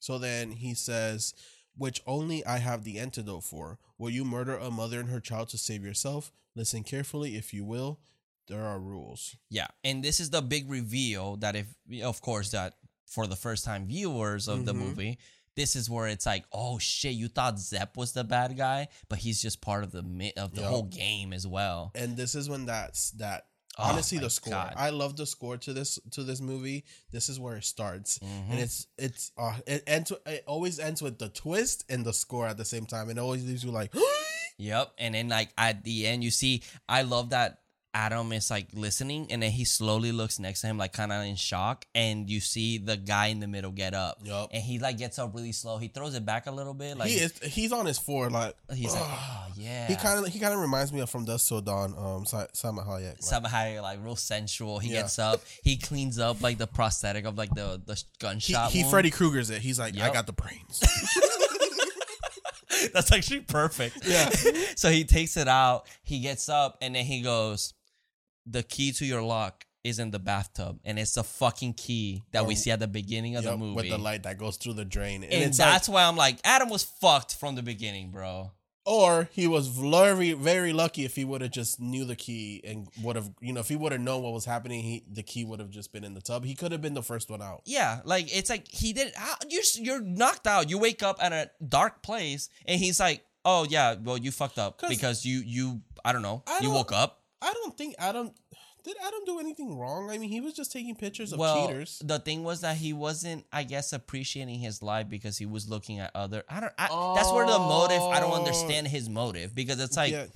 So then he says, which only I have the antidote for. Will you murder a mother and her child to save yourself? Listen carefully, if you will. There are rules. Yeah. And this is the big reveal that if of course that for the first time viewers of the Mm-hmm. movie, this is where it's like, oh shit, you thought Zep was the bad guy, but he's just part of the of the Yup. whole game as well. and this is when that's that Oh honestly the score God. i love the score to this to this movie this is where it starts Mm-hmm. and it's it's uh it ends it always ends with the twist and the score at the same time it always leaves you like Yep. And then like at the end, you see, I love that Adam is like listening, and then he slowly looks next to him, like kind of in shock, and you see the guy in the middle get up, Yup. and he like gets up really slow. He throws it back a little bit, like he is he's on his four like he's like, oh yeah. he kind of he kind of reminds me of from Dusk Till Dawn um Salma Hayek like, somehow like real sensual. He Yeah. gets up, he cleans up like the prosthetic of like the the he, gunshot. he wound. Freddy Krueger's it he's like I got the brains That's actually perfect. Yeah. so he takes it out. He gets up and then he goes, "The key to your lock is in the bathtub, and it's the fucking key that we see at the beginning of the Yep, movie." with the light that goes through the drain, and, and it's like, that's why I'm like, Adam was fucked from the beginning, bro. or he was very very lucky if he would have just knew the key and would have you know if he would have known what was happening, he the key would have just been in the tub. He could have been the first one out. Yeah, like it's like he did. How, you're you're knocked out. You wake up at a dark place, and he's like, "Oh yeah, well you fucked up 'Cause- because you you I don't know I you don't- woke up." I don't think Adam did Adam do anything wrong. I mean, he was just taking pictures of well, cheaters. the thing was that he wasn't, I guess, appreciating his life because he was looking at other. I don't. I, That's where the motive. I don't Oh. understand his motive because it's like. yeah.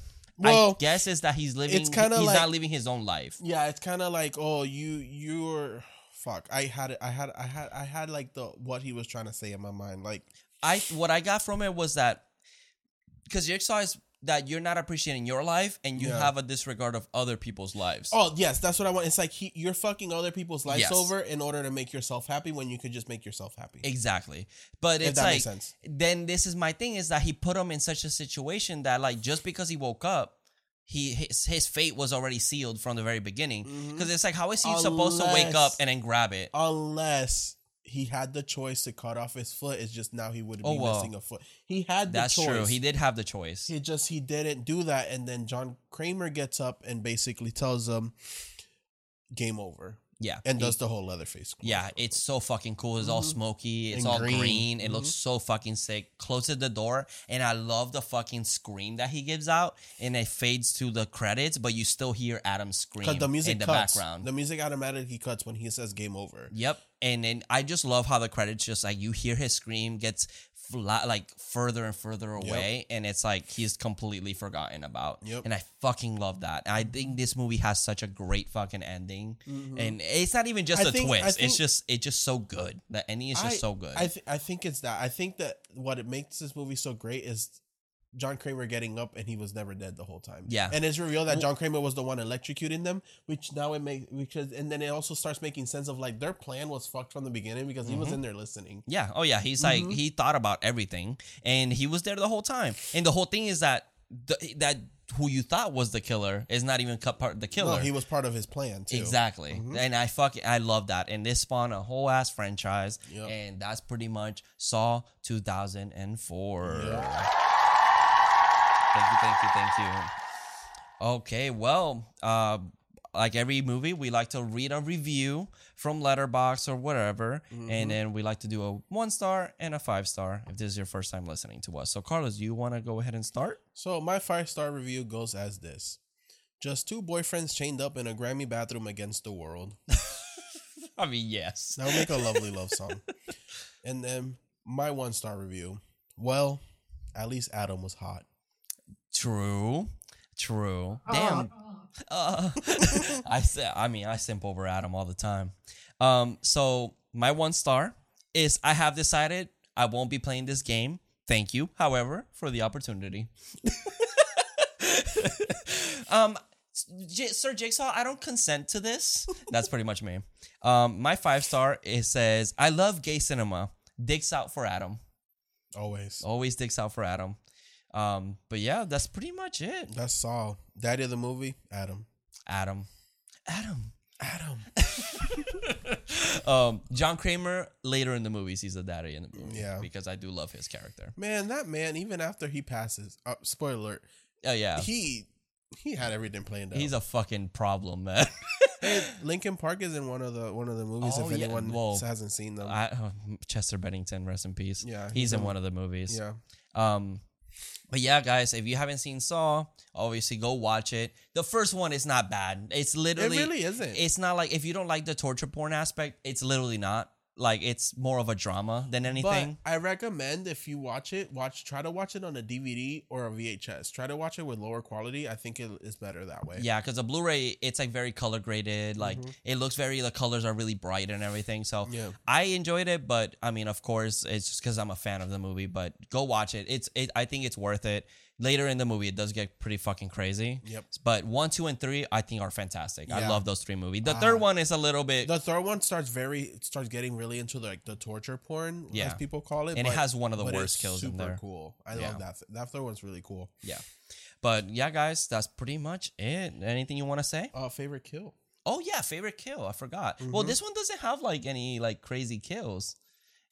I guess is that he's living. it's kinda he's like- not living his own life. yeah, it's kind of like oh, you you're fuck. I had it. I had I had I had like the what he was trying to say in my mind. Like I what I got from it was that because Jigsaw is that you're not appreciating your life and you Yeah. have a disregard of other people's lives. oh yes, that's what I want. It's like he, you're fucking other people's lives Yes. over in order to make yourself happy when you could just make yourself happy. Exactly. But If it's that like makes sense. then this is my thing is that he put him in such a situation that like just because he woke up, he his, his fate was already sealed from the very beginning. Because it's like how is he supposed to wake up Mm-hmm. And then grab it? Unless he had the choice to cut off his foot, it's just now he would be Oh, well. missing a foot. He had the That's choice. true. He did have the choice. He just he didn't do that, and then John Kramer gets up and basically tells him, "Game over," yeah. and He- does the whole Leatherface. Yeah, it's so fucking cool. It's all smoky. It's Mm-hmm. And all green. green. It looks Mm-hmm. so fucking sick. Closes the door, and I love the fucking scream that he gives out, and it fades to the credits, but you still hear Adam scream because the music in the cuts. background. The music automatically cuts when he says "Game over." Yep. And then I just love how the credits just like you hear his scream gets fla- like further and further away, and it's like he's completely forgotten about. Yep. And I fucking love that. And I think this movie has such a great fucking ending, and it's not even just Mm-hmm. I a think- twist. think- it's just it's just so good. The ending is just I- so good. I th- I think it's that. I think that what it makes this movie so great is John Kramer getting up and he was never dead the whole time. Yeah. and it's revealed that John Kramer was the one electrocuting them, which now it makes because and then it also starts making sense of like their plan was fucked from the beginning because he Mm-hmm. was in there listening. Yeah. Oh yeah. He's Mm-hmm. like he thought about everything, and he was there the whole time. And the whole thing is that the, that who you thought was the killer is not even cut part of the killer. No, he was part of his plan too. Exactly. And I fuck I love that. And this spawned a whole ass franchise. Yep. And that's pretty much Saw 2004. Thank you, thank you, thank you. Okay, well, uh like every movie, we like to read a review from Letterboxd or whatever, and then we like to do a one star and a five star if this is your first time listening to us. So, Carlos, you want to go ahead and start? So my five star review goes as this: Just two boyfriends chained up in a Grammy bathroom against the world. I mean, yes. That would make a lovely love song. And then my one star review. Well, at least Adam was hot. True. True. Damn. Uh, I say, I mean, I simp over Adam all the time. Um, so my one star is I have decided I won't be playing this game. Thank you, however, for the opportunity. um, J- Sir Jigsaw, I don't consent to this. That's pretty much me. Um, my five star it says I love gay cinema. Dicks out for Adam. Always. Always dicks out for Adam. Um, but yeah, that's pretty much it. That's all. Daddy of the movie, Adam. Adam. Adam. Adam. Um, John Kramer later in the movies, he's the daddy in the movie. Yeah. because I do love his character. Man, that man, even after he passes, uh, spoiler alert, Oh yeah, he he had everything planned out. he's a fucking problem, man. Hey, Linkin Park is in one of the one of the movies. Oh, if yeah, anyone well, hasn't seen them, I, oh, Chester Bennington, rest in peace. Yeah, he's, he's in in- one of the movies. yeah, Um, but yeah, guys, if you haven't seen Saw, obviously go watch it. The first one is not bad. It's literally it really isn't. It's not like if you don't like the torture porn aspect, it's literally not. Like it's more of a drama than anything. But I recommend if you watch it, watch try to watch it on a DVD or a VHS. Try to watch it with lower quality. I think it is better that way. Yeah, because the Blu-ray, it's like very color graded. Like it looks very, the colors are really bright and everything. So Mm-hmm. Yeah. I enjoyed it, but I mean, of course, it's just because I'm a fan of the movie. But go watch it. It's, it, I think it's worth it. Later in the movie it does get pretty fucking crazy. Yep. But one, two, and three I think are fantastic. I love those three movies. The third one is a little bit The third one starts very starts getting really into like the torture porn, Yeah. as people call it, And it has one of the but worst kills in super there. Cool, I Yeah. love that. That third one's really cool. yeah. But yeah, guys, that's pretty much it. Anything you want to say? Uh, favorite kill. Oh yeah, favorite kill. I forgot. Mm-hmm. Well, this one doesn't have like any like crazy kills.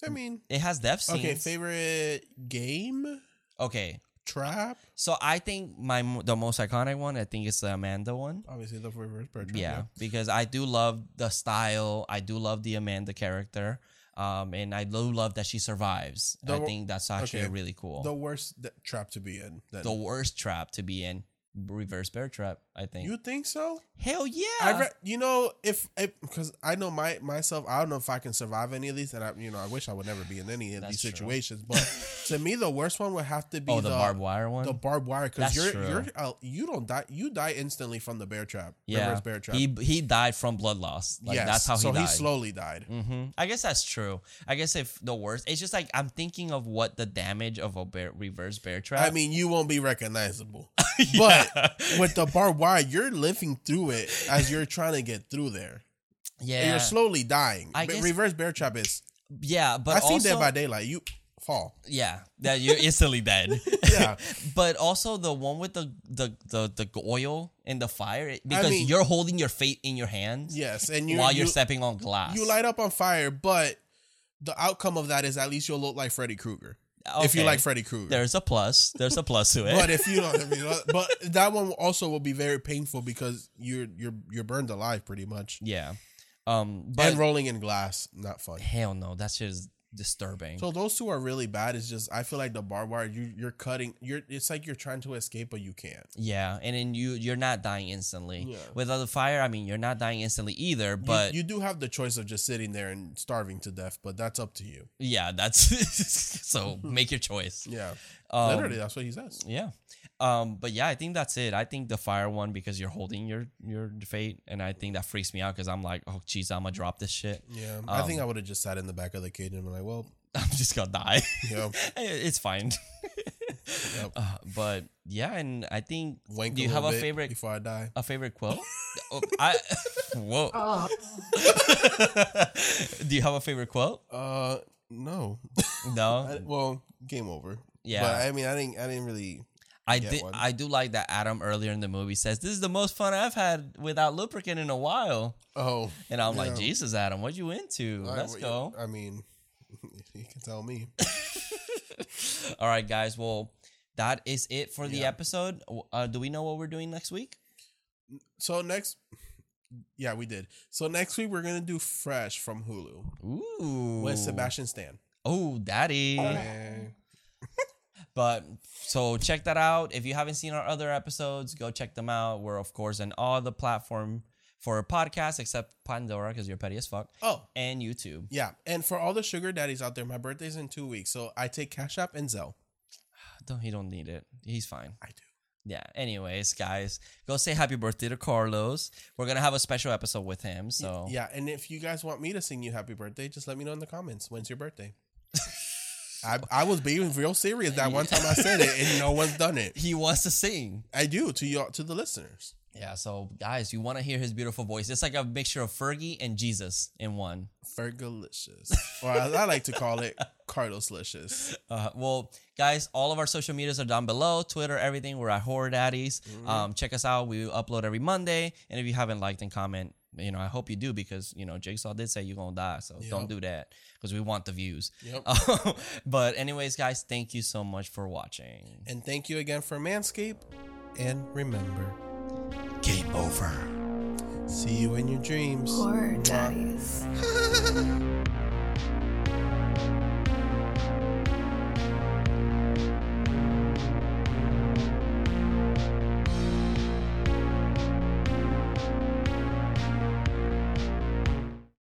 I mean, It has death scenes. okay, favorite game Okay, trap. so I think my the most iconic one, I think is the Amanda one. Obviously, the reverse bear trap. Yeah, because I do love the style. I do love the Amanda character. Um, and I do love that she survives. I think that's actually okay, really cool. The worst th- trap to be in. Then. the worst trap to be in, reverse bear trap. I think. you think so? Hell yeah! I re- you know if because I know my myself I don't know if I can survive any of these and I you know I wish I would never be in any of That's these true. situations but to me the worst one would have to be oh, the, barbed wire one. the barbed wire because you're true. you're uh, you don't die you die instantly from the bear trap yeah, reverse bear trap he he died from blood loss. Like yes that's how he so died. he slowly died hmm I guess that's true. I guess if the worst, it's just like I'm thinking of what the damage of a bear, reverse bear trap. I mean you won't be recognizable but with the barbed wire you're living through it as you're trying to get through there yeah, and you're slowly dying I But guess- reverse bear trap is yeah, but I see also, Dead by Daylight you fall yeah, that you're instantly dead. Yeah. but also the one with the the the, the oil and the fire it- because mean- you're holding your fate in your hands. yes and you while you're you, stepping on glass. you light up on fire, but the outcome of that is at least you'll look like Freddy Krueger. If you like Freddy Krueger. There's a plus. There's a plus to it. but if you don't, I mean, uh, but that one also will be very painful because you're you're you're burned alive pretty much, yeah. Um. But and rolling in glass, not fun. hell no, that's just disturbing. So those two are really bad. It's just I feel like the barbed wire, you you're cutting, you're it's like you're trying to escape but you can't. yeah, and then you you're not dying instantly. Yeah. With other fire, I mean, you're not dying instantly either. You- But you, do have the choice of just sitting there and starving to death, but that's up to you. yeah, that's so make your choice. Yeah, Um, literally, that's what he says. Yeah. Um, but yeah, I think that's it. I think the fire one because you're holding your your fate, and I think that freaks me out because I'm like, oh, geez, I'm gonna drop this shit. Yeah, I think Um, I would have just sat in the back of the cage and been like, well, I'm just gonna die. Yeah. it's fine. Yep. Uh, but yeah, and I think wank do you a have a favorite before I die. a favorite quote? oh, I whoa. do you have a favorite quote? Uh, no. No. I, well, game over. Yeah. but I mean, I didn't. I didn't really. I get did. one. I do like that Adam earlier in the movie says this is the most fun I've had without lubricant in a while, Oh, and I'm like, Jesus, Adam, what you into? I- Let's go. I mean, you can tell me. All right, guys. Well, that is it for the episode. Uh, do we know what we're doing next week? So next, yeah, we did. So next week we're gonna do Fresh from Hulu Ooh. with Sebastian Stan. Oh, daddy. Man. But so check that out. If you haven't seen our other episodes, go check them out. We're of course on all the platform for podcasts except Pandora because you're petty as fuck Oh, and YouTube. yeah. And for all the sugar daddies out there, my birthday's in two weeks, so I take Cash App and Zelle. Don't he don't need it. He's fine. I do. Yeah. Anyways, guys, go say happy birthday to Carlos. We're gonna have a special episode with him. So Yeah, and if you guys want me to sing you happy birthday, just let me know in the comments. When's your birthday? I, I was being real serious that one time I said it, and no one's done it. he wants to sing. I do to you to the listeners. Yeah. So guys, you want to hear his beautiful voice? It's like a mixture of Fergie and Jesus in one. Fergalicious, or as I like to call it, Carloslicious. Uh, well, guys, all of our social medias are down below. Twitter, everything. We're at Horror Daddies. Um, check us out. We upload every Monday. And if you haven't liked and comment, you know, I hope you do because you know Jigsaw did say you're gonna die, so don't do that because we want the views. Yep. but anyways, guys, thank you so much for watching. And thank you again for Manscape. And remember, Game over. see you in your dreams. Horror daddies.